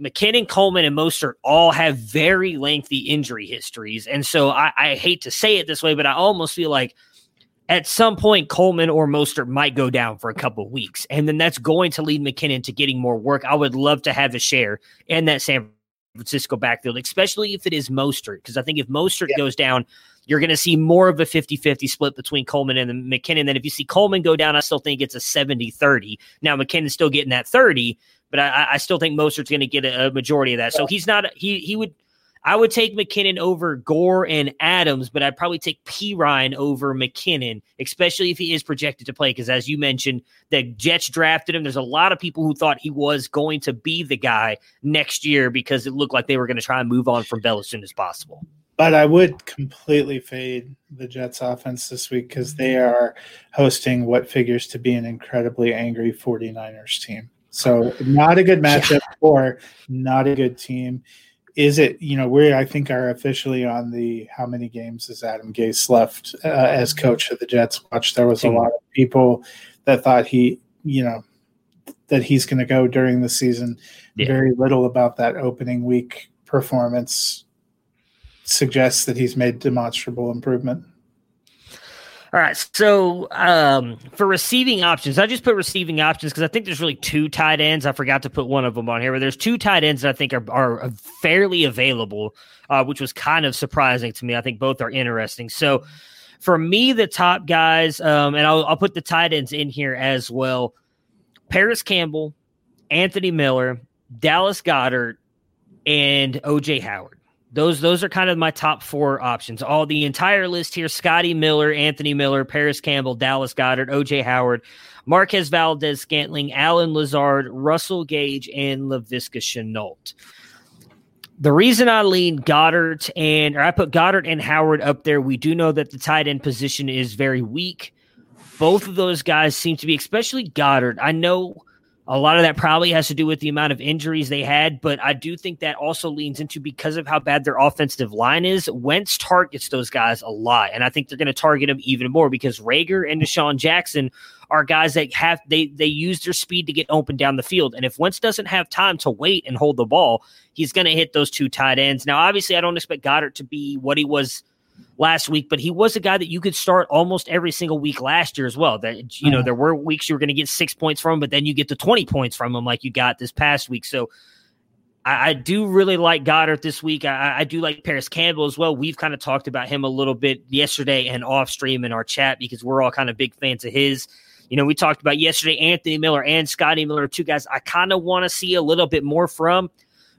McKinnon, Coleman, and Mostert all have very lengthy injury histories. And so I, I, hate to say it this way, but I almost feel like at some point Coleman or Mostert might go down for a couple weeks. And then that's going to lead McKinnon to getting more work. I would love to have a share in that San Francisco backfield, especially if it is Mostert. Because I think if Mostert yeah. goes down, you're going to see more of a 50 50 split between Coleman and McKinnon. Then if you see Coleman go down, I still think it's a 70 30. Now, McKinnon's still getting that 30, but I, I still think Mostert's going to get a, a, majority of that. So he's not, he, he would, I would take McKinnon over Gore and Adams, but I'd probably take Perine over McKinnon, especially if he is projected to play. Because as you mentioned, the Jets drafted him. There's a lot of people who thought he was going to be the guy next year because it looked like they were going to try and move on from Bell as soon as possible. But I would completely fade the Jets offense this week because they are hosting what figures to be an incredibly angry 49ers team. So not a good matchup yeah. or not a good team is it you know we I think are officially on the how many games has Adam Gase left uh, as coach of the Jets watch there was a lot of people that thought he you know that he's going to go during the season yeah. very little about that opening week performance suggests that he's made demonstrable improvement. All right. So um, for receiving options, I just put receiving options because I think there's really two tight ends. I forgot to put one of them on here, but there's two tight ends that I think are, are fairly available, uh, which was kind of surprising to me. I think both are interesting. So for me, the top guys, um, and I'll, I'll put the tight ends in here as well Parris Campbell, Anthony Miller, Dallas Goedert, and OJ Howard. Those those are kind of my top four options. All the entire list here: Scotty Miller, Anthony Miller, Parris Campbell, Dallas Goedert, OJ Howard, Marquez Valdes Scantling, Allen Lazard, Russell Gage, and Laviska Shenault. The reason I lean Goedert and or I put Goedert and Howard up there, we do know that the tight end position is very weak. Both of those guys seem to be, especially Goedert. I know a lot of that probably has to do with the amount of injuries they had, but I do think that also leans into because of how bad their offensive line is. Wentz targets those guys a lot, and I think they're going to target them even more because Reagor and DeSean Jackson are guys that have they they use their speed to get open down the field. And if Wentz doesn't have time to wait and hold the ball, he's going to hit those two tight ends. Now, obviously, I don't expect Goedert to be what he was last week, but he was a guy that you could start almost every single week last year as well. That you know, uh-huh. there were weeks you were going to get six points from, him, but then you get the 20 points from him like you got this past week. So I, I do really like Goedert this week. I, I, do like Parris Campbell as well. We've kind of talked about him a little bit yesterday and off stream in our chat because we're all kind of big fans of his. You know, we talked about yesterday Anthony Miller and Scotty Miller, two guys I kind of want to see a little bit more from.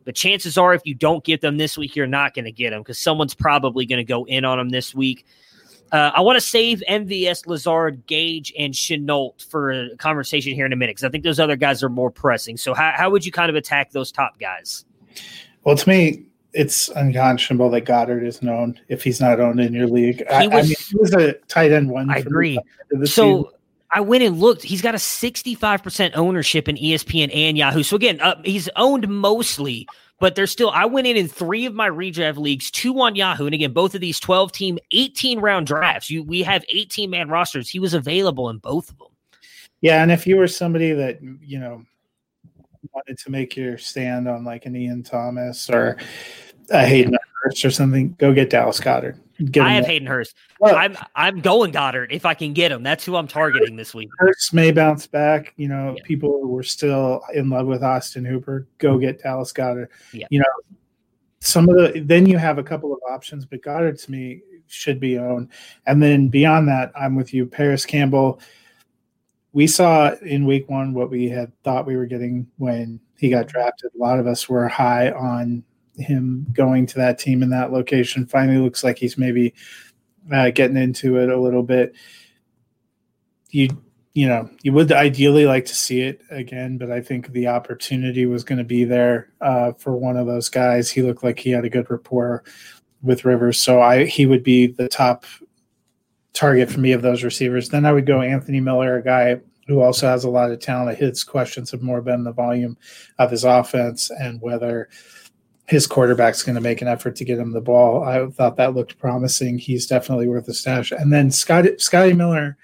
But chances are, if you don't get them this week, you're not going to get them because someone's probably going to go in on them this week. Uh, I want to save MVS, Lazard, Gage, and Shenault for a conversation here in a minute because I think those other guys are more pressing. So, how, how would you kind of attack those top guys? Well, to me, it's unconscionable that Goedert is known if he's not owned in your league. I, was, I mean, he was a tight end one. I agree. So, season. I went and looked. He's got a 65% ownership in ESPN and Yahoo. So again, uh, he's owned mostly, but there's still, I went in in three of my redraft leagues, two on Yahoo. And again, both of these 12 team, 18 round drafts. You, we have 18 man rosters. He was available in both of them. Yeah. And if you were somebody that, you know, wanted to make your stand on like an Ian Thomas or a Hayden Hurst or something, go get Dallas I have Hayden Hurst. Well, I'm I'm going Goedert if I can get him. That's who I'm targeting this week. Hurst may bounce back. You know, yeah. people were still in love with Austin Hooper. Go get Dallas Goedert. Yeah. You know, some of the then you have a couple of options, but Goedert to me should be owned. And then beyond that, I'm with you, Parris Campbell. We saw in week one what we had thought we were getting when he got drafted. A lot of us were high on him going to that team in that location. Finally, looks like he's maybe uh, getting into it a little bit. You you know you would ideally like to see it again, but I think the opportunity was going to be there uh, for one of those guys. He looked like he had a good rapport with Rivers, so I he would be the top target for me of those receivers. Then I would go Anthony Miller, a guy who also has a lot of talent. His questions have more been the volume of his offense and whether his quarterback's going to make an effort to get him the ball. I thought that looked promising. He's definitely worth a stash. And then Scotty, Scotty Miller,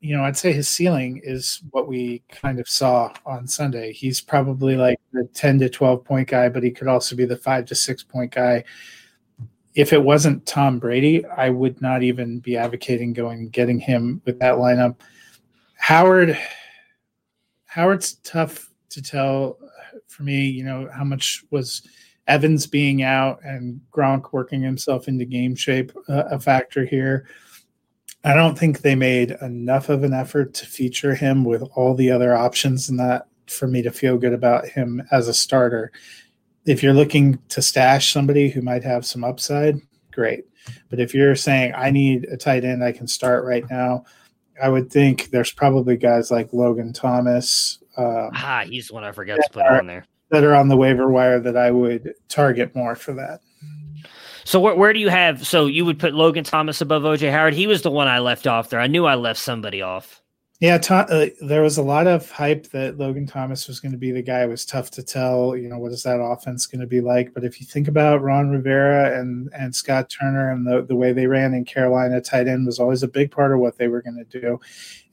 you know, I'd say his ceiling is what we kind of saw on Sunday. He's probably like the 10 to 12 point guy, but he could also be the five to six point guy. If it wasn't Tom Brady, I would not even be advocating going getting him with that lineup. Howard, Howard's tough to tell for me, you know, how much was Evans being out and Gronk working himself into game shape uh, a factor here. I don't think they made enough of an effort to feature him with all the other options and that for me to feel good about him as a starter. If you're looking to stash somebody who might have some upside, great. But if you're saying I need a tight end I can start right now, I would think there's probably guys like Logan Thomas, um, ah, he's the one I forgot to put are, on there. That are on the waiver wire that I would target more for that. So where, where do you have? So you would put Logan Thomas above OJ Howard. He was the one I left off there. I knew I left somebody off. Yeah, uh, there was a lot of hype that Logan Thomas was going to be the guy. It was tough to tell, you know, what is that offense going to be like? But if you think about Ron Rivera and and Scott Turner and the the way they ran in Carolina, tight end was always a big part of what they were going to do,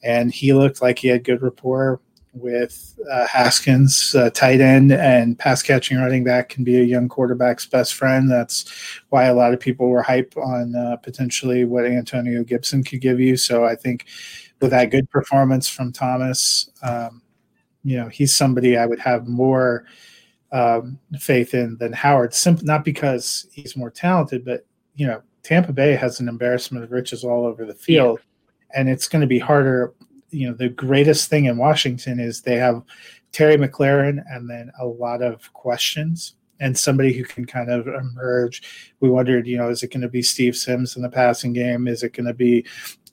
and he looked like he had good rapport with uh, Haskins, uh, tight end, and pass catching running back can be a young quarterback's best friend. That's why a lot of people were hype on uh, potentially what Antonio Gibson could give you. So I think with that good performance from Thomas, um, you know, he's somebody I would have more um, faith in than Howard. Simply not because he's more talented, but you know, Tampa Bay has an embarrassment of riches all over the field, yeah. and it's going to be harder. You know, the greatest thing in Washington is they have Terry McLaurin and then a lot of questions and somebody who can kind of emerge. We wondered, you know, is it going to be Steve Sims in the passing game? Is it going to be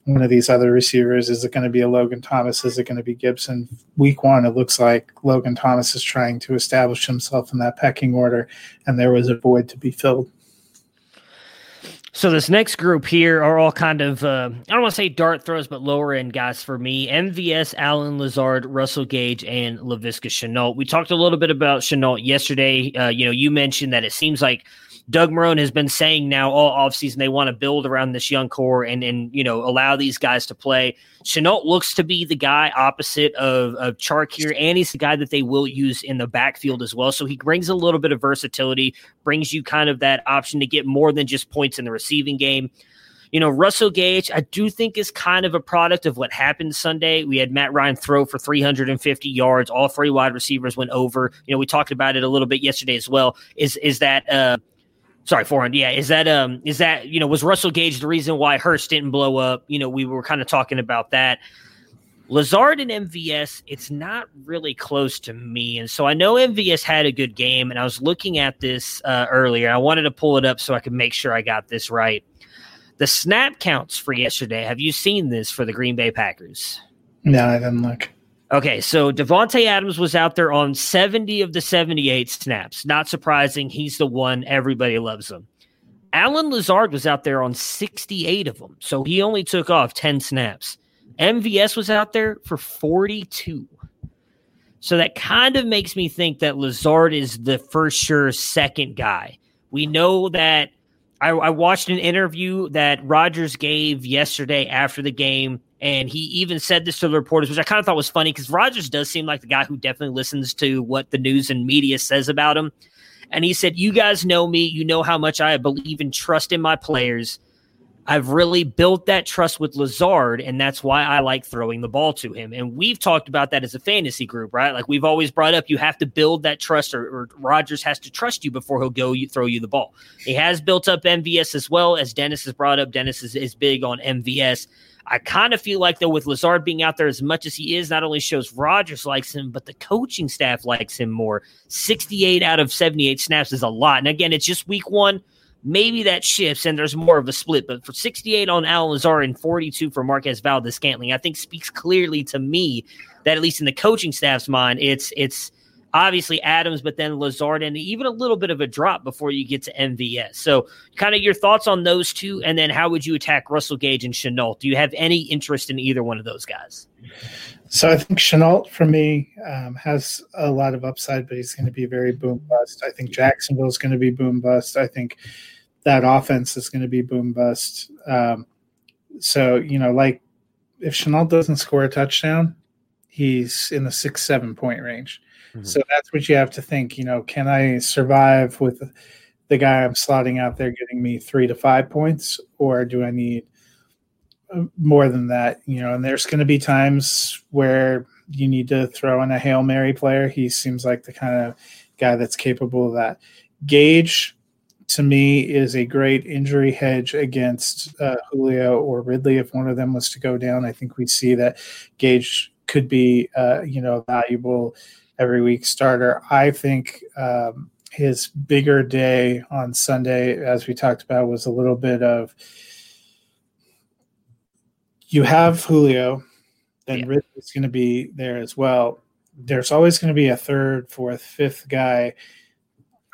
one of these other receivers? Is it going to be a Logan Thomas? Is it going to be Gibson? Week one, it looks like Logan Thomas is trying to establish himself in that pecking order, and there was a void to be filled. So this next group here are all kind of uh, I don't want to say dart throws, but lower end guys for me. MVS, Allen Lazard, Russell Gage, and Laviska Shenault. We talked a little bit about Shenault yesterday. Uh, you know, you mentioned that it seems like Doug Marrone has been saying now all offseason they want to build around this young core and and you know allow these guys to play. Shenault looks to be the guy opposite of, of Chark here, and he's the guy that they will use in the backfield as well. So he brings a little bit of versatility, brings you kind of that option to get more than just points in the receiving game. You know, Russell Gage, I do think is kind of a product of what happened Sunday. We had Matt Ryan throw for 350 yards. All three wide receivers went over. You know, we talked about it a little bit yesterday as well. Is is that uh sorry, 400. Yeah, is that um is that you know was Russell Gage the reason why Hurst didn't blow up? You know, we were kind of talking about that. Lazard and MVS, it's not really close to me. And so I know MVS had a good game, and I was looking at this uh, earlier. I wanted to pull it up so I could make sure I got this right. The snap counts for yesterday. Have you seen this for the Green Bay Packers? No, I didn't look. Okay, so Davante Adams was out there on 70 of the 78 snaps. Not surprising. He's the one. Everybody loves him. Allen Lazard was out there on 68 of them. So he only took off 10 snaps. MVS was out there for 42. So that kind of makes me think that Lazard is the first sure second guy. We know that I, I watched an interview that Rodgers gave yesterday after the game and he even said this to the reporters, which I kind of thought was funny because Rodgers does seem like the guy who definitely listens to what the news and media says about him. And he said, You guys know me. You know how much I believe and trust in my players. I've really built that trust with Lazard, and that's why I like throwing the ball to him. And we've talked about that as a fantasy group, right? Like we've always brought up, you have to build that trust, or, or Rodgers has to trust you before he'll go you, throw you the ball. He has built up MVS as well, as Dennis has brought up. Dennis is, is big on MVS. I kind of feel like though with Lazard being out there as much as he is, not only shows Rodgers likes him, but the coaching staff likes him more. 68 out of 78 snaps is a lot. And again, it's just week one. Maybe that shifts and there's more of a split, but for 68 on Al Lazard and 42 for Marquez Valdes Scantling, I think speaks clearly to me that at least in the coaching staff's mind, it's it's obviously Adams, but then Lazard, and even a little bit of a drop before you get to MVS. So, kind of your thoughts on those two, and then how would you attack Russell Gage and Shenault? Do you have any interest in either one of those guys? So, I think Shenault for me um, has a lot of upside, but he's going to be very boom bust. I think Jacksonville is going to be boom bust. I think that offense is going to be boom bust. Um, so, you know, like if Shenault doesn't score a touchdown, he's in the six, seven point range Mm-hmm. So that's what you have to think. You know, can I survive with the guy I'm slotting out there getting me three to five points, or do I need uh, more than that? You know, and there's going to be times where you need to throw in a hail mary player. He seems like the kind of guy that's capable of that. Gage, to me, is a great injury hedge against uh, Julio or Ridley. If one of them was to go down, I think we see that Gage could be, uh, you know, valuable every week starter. I think um, his bigger day on Sunday, as we talked about, was a little bit of you have Julio, then yeah. Ridley's going to be there as well. There's always going to be a third, fourth, fifth guy.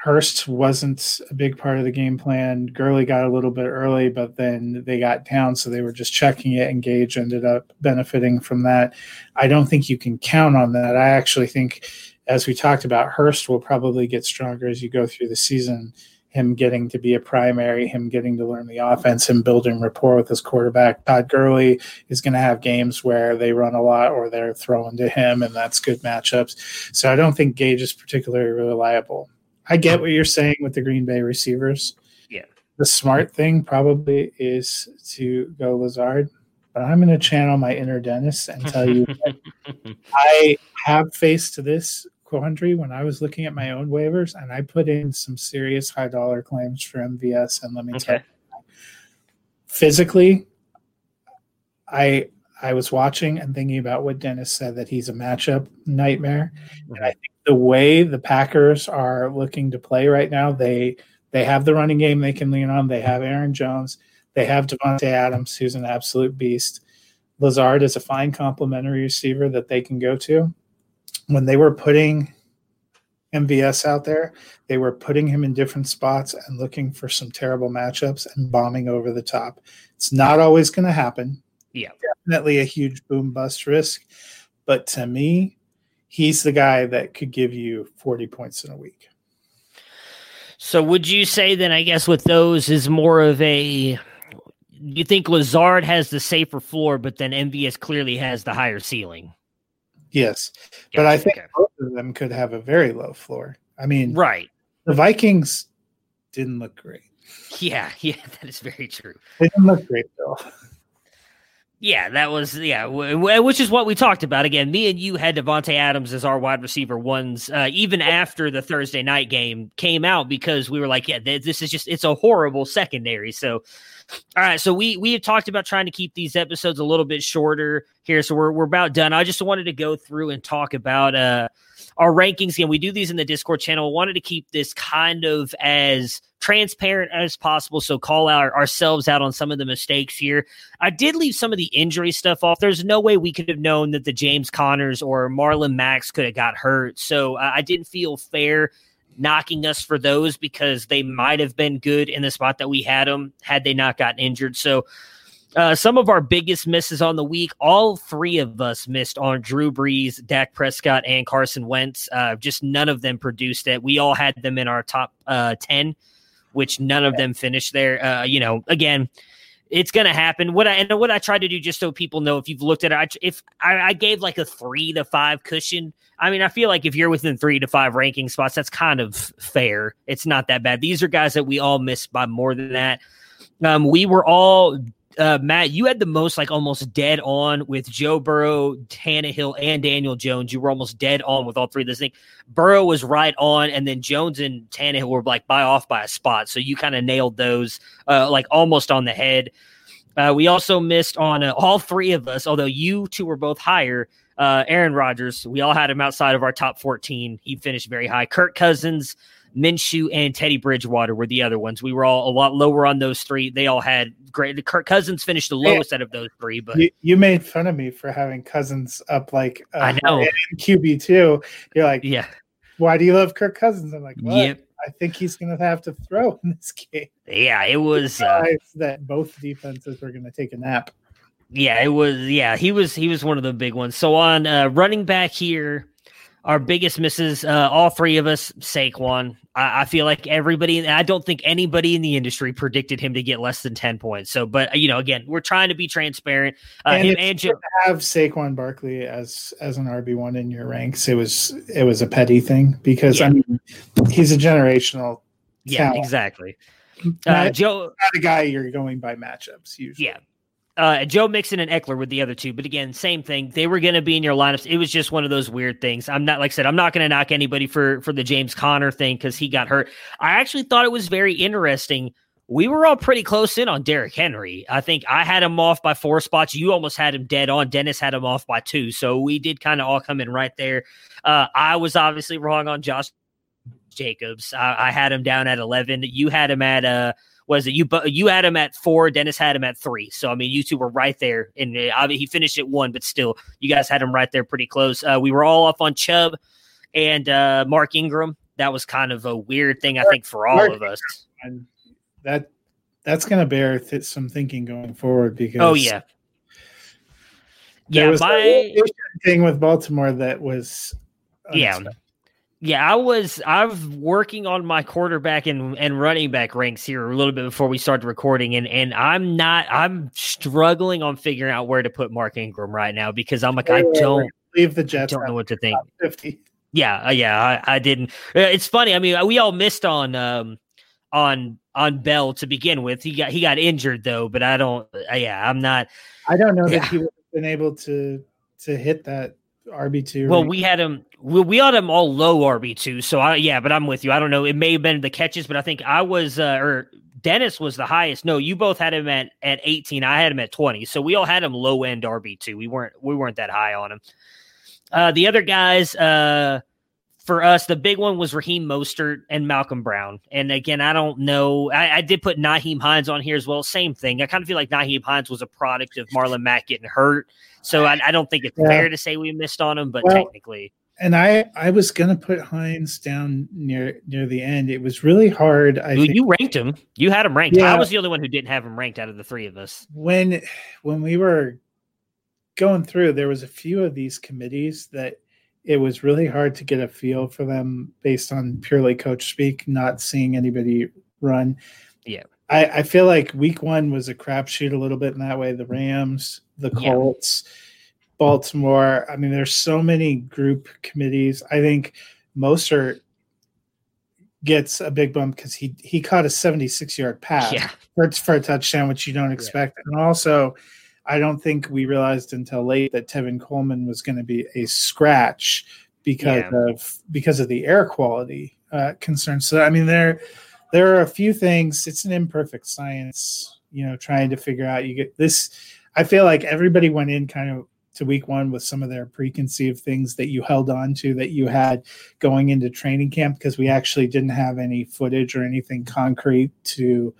Hurst wasn't a big part of the game plan. Gurley got a little bit early, but then they got down, so they were just checking it. And Gage ended up benefiting from that. I don't think you can count on that. I actually think, as we talked about, Hurst will probably get stronger as you go through the season. him getting to be a primary, him getting to learn the offense, him building rapport with his quarterback. Todd Gurley is going to have games where they run a lot or they're throwing to him, and that's good matchups. So I don't think Gage is particularly reliable. I get what you're saying with the Green Bay receivers. Yeah. The smart thing probably is to go Lazard, but I'm going to channel my inner Dennis and tell you I have faced this quandary when I was looking at my own waivers, and I put in some serious high dollar claims for MVS. And let me tell you, physically, I I was watching and thinking about what Dennis said that he's a matchup nightmare, and I mm-hmm. think the way the Packers are looking to play right now, they they have the running game they can lean on. They have Aaron Jones. They have Davante Adams, who's an absolute beast. Lazard is a fine complementary receiver that they can go to. When they were putting MVS out there, they were putting him in different spots and looking for some terrible matchups and bombing over the top. It's not always going to happen. Yeah. Definitely a huge boom bust risk. But to me, he's the guy that could give you 40 points in a week. So would you say then I guess with those is more of a you think Lazard has the safer floor, but then MVS clearly has the higher ceiling? Yes. But I think okay. both of them could have a very low floor. I mean, right. the Vikings didn't look great. Yeah, yeah, that is very true. They didn't look great though. Yeah, that was yeah, w- which is what we talked about. Again, me and you had Davante Adams as our wide receiver ones, uh, even after the Thursday night game came out, because we were like, yeah, th- this is just it's a horrible secondary. So, all right, so we we have talked about trying to keep these episodes a little bit shorter here, so we're we're about done. I just wanted to go through and talk about uh our rankings again. We do these in the Discord channel. Wanted to keep this kind of as transparent as possible, so call our, ourselves out on some of the mistakes here. I did leave some of the injury stuff off. There's no way we could have known that the James Conners or Marlon Max could have got hurt. So I didn't feel fair knocking us for those because they might have been good in the spot that we had them had they not gotten injured. So uh, some of our biggest misses on the week, all three of us missed on Drew Brees, Dak Prescott, and Carson Wentz. Uh, just none of them produced it. We all had them in our top uh, 10, which none of them finished there. Uh, you know, again, it's going to happen. What I and what I try to do, just so people know, if you've looked at it, I, if I, I gave like a three to five cushion. I mean, I feel like if you're within three to five ranking spots, that's kind of fair. It's not that bad. These are guys that we all missed by more than that. Um, we were all uh, Matt, you had the most like almost dead on with Joe Burrow, Tannehill, and Daniel Jones. You were almost dead on with all three of those things. Burrow was right on, and then Jones and Tannehill were like by off by a spot. So you kind of nailed those uh, like almost on the head. Uh, we also missed on uh, all three of us, although you two were both higher. Uh, Aaron Rodgers, we all had him outside of our top 14. He finished very high. Kirk Cousins, Minshew, and Teddy Bridgewater were the other ones. We were all a lot lower on those three. They all had great. Kirk Cousins finished the lowest out of those three, but You, you made fun of me for having Cousins up like uh, I know. QB two. You're like, yeah, why do you love Kirk Cousins? I'm like, what? yep, I think he's going to have to throw in this game. yeah. It was. Uh, that both defenses were going to take a nap. Yeah, it was. Yeah, he was. He was one of the big ones. So on uh, running back here, our biggest misses. Uh, all three of us, Saquon. I, I feel like everybody. I don't think anybody in the industry predicted him to get less than ten points. So, but you know, again, we're trying to be transparent. Uh, And him and to have Saquon Barkley as as an RB one in your ranks. It was it was a petty thing because Yeah. I mean he's a generational Yeah, talent. exactly. Uh, Joe. not a guy you're going by matchups usually. Yeah. Uh, Joe Mixon and Ekeler were the other two, but again, same thing. They were going to be in your lineups. It was just one of those weird things. I'm not like I said. I'm not going to knock anybody for for the James Conner thing because he got hurt. I actually thought it was very interesting. We were all pretty close in on Derrick Henry. I think I had him off by four spots. You almost had him dead on. Dennis had him off by two. So we did kind of all come in right there. Uh, I was obviously wrong on Josh Jacobs. I, I had him down at 11. You had him at uh was it you? You had him at four. Dennis had him at three. So I mean, you two were right there, and uh, he finished at one, but still, you guys had him right there, pretty close. Uh, we were all off on Chubb and uh, Mark Ingram. That was kind of a weird thing, I think, for all Mark of us. And that that's going to bear th- some thinking going forward because Oh yeah, there yeah. was a My thing with Baltimore that was unexpected. Yeah, I was I'm working on my quarterback and, and running back ranks here a little bit before we started recording and and I'm not I'm struggling on figuring out where to put Mark Ingram right now because I'm like I don't leave the Jets. I don't know what to think. 50. Yeah, uh, yeah, I, I, didn't. Uh, it's funny. I mean, we all missed on um on on Bell to begin with. He got he got injured though, but I don't. Uh, yeah, I'm not. I don't know yeah. that he would have been able to to hit that RB two. Well, we had him. We, we had him all low RB two. So I yeah, but I'm with you. I don't know. It may have been the catches, but I think I was uh, or Dennis was the highest. No, you both had him at at 18. I had him at 20. So we all had him low end RB two. We weren't we weren't that high on him. Uh, the other guys. Uh, for us, the big one was Raheem Mostert and Malcolm Brown. And again, I don't know. I, I, did put Nyheim Hines on here as well. Same thing. I kind of feel like Nyheim Hines was a product of Marlon Mack getting hurt. So I, I don't think it's yeah. fair to say we missed on him, but well, technically. And I, I was gonna put Hines down near near the end. It was really hard. I well, you ranked him. You had him ranked. Yeah. I was the only one who didn't have him ranked out of the three of us. When when we were going through, there was a few of these committees that it was really hard to get a feel for them based on purely coach speak, not seeing anybody run. Yeah. I, I feel like week one was a crapshoot a little bit in that way. The Rams, the Colts, yeah. Baltimore. I mean, there's so many group committees. I think Mostert gets a big bump because he he caught a 76 yard pass yeah. for, for a touchdown, which you don't expect. Yeah. And also I don't think we realized until late that Tevin Coleman was going to be a scratch because yeah. of because of the air quality uh, concerns. So I mean there there are a few things. It's an imperfect science, you know, trying to figure out. You get this. I feel like everybody went in kind of to week one with some of their preconceived things that you held on to that you had going into training camp because we actually didn't have any footage or anything concrete to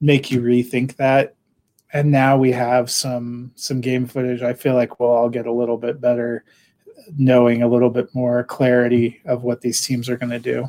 make you rethink that. And now we have some some game footage. I feel like we'll all get a little bit better knowing a little bit more clarity of what these teams are going to do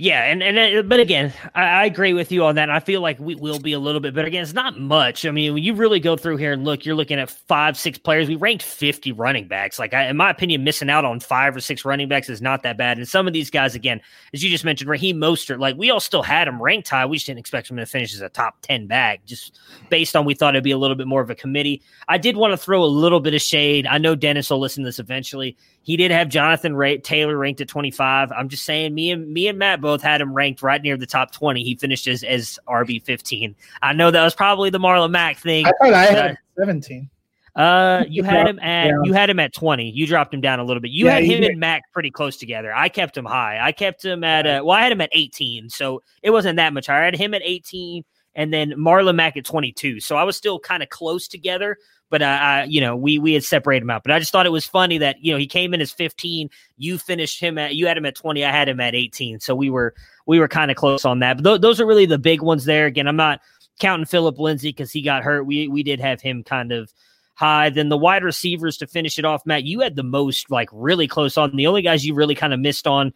yeah, and and uh, but again, I, I, agree with you on that. I feel like we will be a little bit better. Again, it's not much. I mean, when you really go through here and look, you're looking at five, six players. We ranked 50 running backs. Like, I, in my opinion, missing out on five or six running backs is not that bad. And some of these guys, again, as you just mentioned, Raheem Mostert, like we all still had him ranked high. We just didn't expect him to finish as a top 10 bag, just based on we thought it'd be a little bit more of a committee. I did want to throw a little bit of shade. I know Dennis will listen to this eventually. He did have Jonathan Ray- Taylor ranked at 25. I'm just saying, me and me and Matt both had him ranked right near the top 20. He finished as, as RB 15. I know that was probably the Marlon Mack thing. I thought I had 17. Uh, you had him at you had him at 20. You dropped him down a little bit. You yeah, had him and Mack pretty close together. I kept him high. I kept him at uh, well, I had him at 18, so it wasn't that much higher. I had him at 18 and then Marlon Mack at 22. So I was still kind of close together, but uh, I, you know, we we had separated him out. But I just thought it was funny that you know he came in as 15. You finished him at you had him at 20. I had him at 18. So we were we were kind of close on that. But th- those are really the big ones there. Again, I'm not counting Philip Lindsay because he got hurt. We we did have him kind of high. Then the wide receivers to finish it off, Matt. You had the most like really close on. The only guys you really kind of missed on.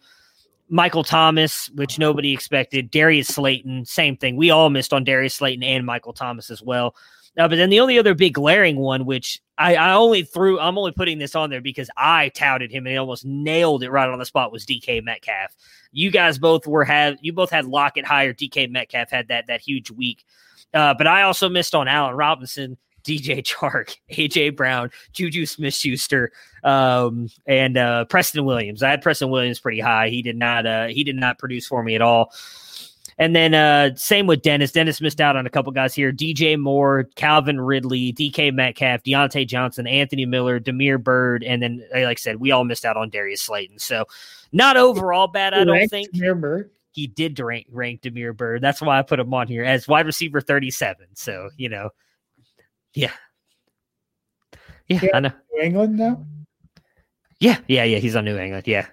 Michael Thomas, which nobody expected. Darius Slayton, same thing. We all missed on Darius Slayton and Michael Thomas as well. Uh, but then the only other big glaring one, which I, I only threw, I'm only putting this on there because I touted him and he almost nailed it right on the spot was DK Metcalf. You guys both were have you both had Lockett higher. DK Metcalf had that that huge week. Uh, but I also missed on Allen Robinson, DJ Chark, AJ Brown, Juju Smith Schuster, um, and uh, Preston Williams. I had Preston Williams pretty high. He did not uh, he did not produce for me at all. And then uh, same with Dennis. Dennis missed out on a couple guys here: DJ Moore, Calvin Ridley, DK Metcalf, Diontae Johnson, Anthony Miller, Damiere Byrd, and then like I said, we all missed out on Darius Slayton. So not overall bad, I don't think. Byrd. He did rank, rank Damiere Byrd. That's why I put him on here as wide receiver 37. So, you know, yeah. Yeah, I know. New England now? Yeah, yeah, yeah. He's on New England. Yeah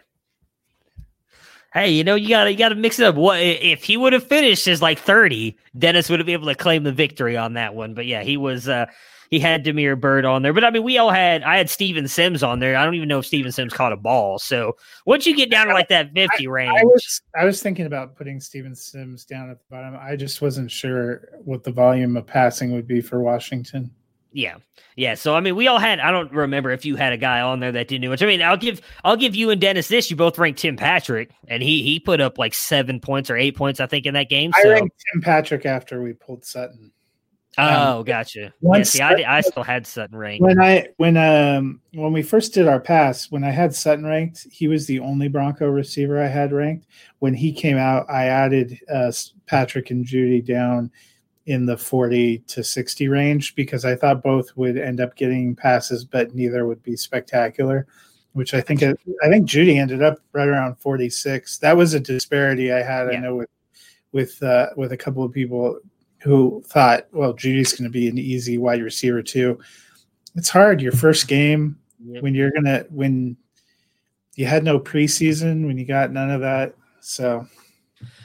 hey, you know, you gotta you gotta mix it up. What if he would have finished as like 30, Dennis would have been able to claim the victory on that one. But yeah, he was uh he had Damiere Byrd on there. But I mean, we all had I had Steven Sims on there. I don't even know if Steven Sims caught a ball. So once you get down to like that 50 I, range. I was I was thinking about putting Steven Sims down at the bottom. I just wasn't sure what the volume of passing would be for Washington. Yeah. Yeah. So I mean, we all had. I don't remember if you had a guy on there that didn't do much. I mean, I'll give I'll give you and Dennis this. You both ranked Tim Patrick, and he he put up like seven points or eight points, I think, in that game. So. I ranked Tim Patrick after we pulled Sutton. Oh, um, gotcha. Once yeah, see, I, I still had Sutton ranked when I when um when we first did our pass. When I had Sutton ranked, he was the only Bronco receiver I had ranked. When he came out, I added uh, Patrick and Jeudy down in the 40 to 60 range because I thought both would end up getting passes, but neither would be spectacular. Which I think I think Jeudy ended up right around 46. That was a disparity I had. Yeah. I know with with uh, with a couple of people who thought, well, Jeudy's going to be an easy wide receiver too. It's hard your first game yep. when you're gonna when you had no preseason when you got none of that. So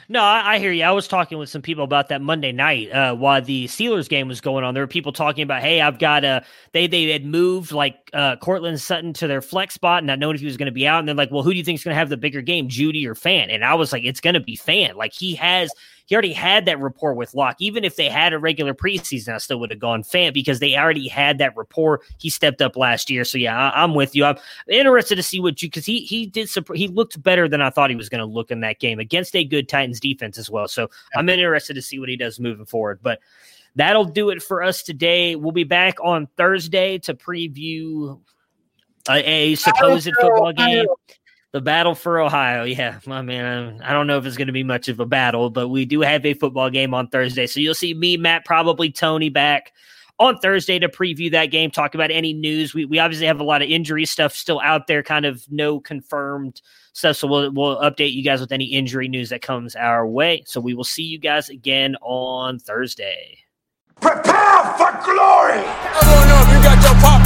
no, I, I, hear you. I was talking with some people about that Monday night uh, while the Steelers game was going on. There were people talking about, hey, I've got a they they had moved like uh, Courtland Sutton to their flex spot, and not knowing if he was going to be out. And they're like, well, who do you think is going to have the bigger game, Jeudy or Fant? And I was like, it's going to be Fant. Like he has he already had that rapport with Lock. Even if they had a regular preseason, I still would have gone Fant because they already had that rapport. He stepped up last year, so yeah, I, am with you. I'm interested to see what you because he he did he looked better than I thought he was going to look in that game against a good Titans defense as well. So I'm interested to see what he does moving forward, but. That'll do it for us today. We'll be back on Thursday to preview a, a supposed football game the battle for Ohio. Yeah, I mean, um, I don't know if it's going to be much of a battle, but we do have a football game on Thursday. So you'll see me, Matt, probably Tony back on Thursday to preview that game, talk about any news. We, we obviously have a lot of injury stuff still out there, kind of no confirmed stuff. So we'll, we'll update you guys with any injury news that comes our way. So we will see you guys again on Thursday. Prepare for glory! I don't know if you got your popcorn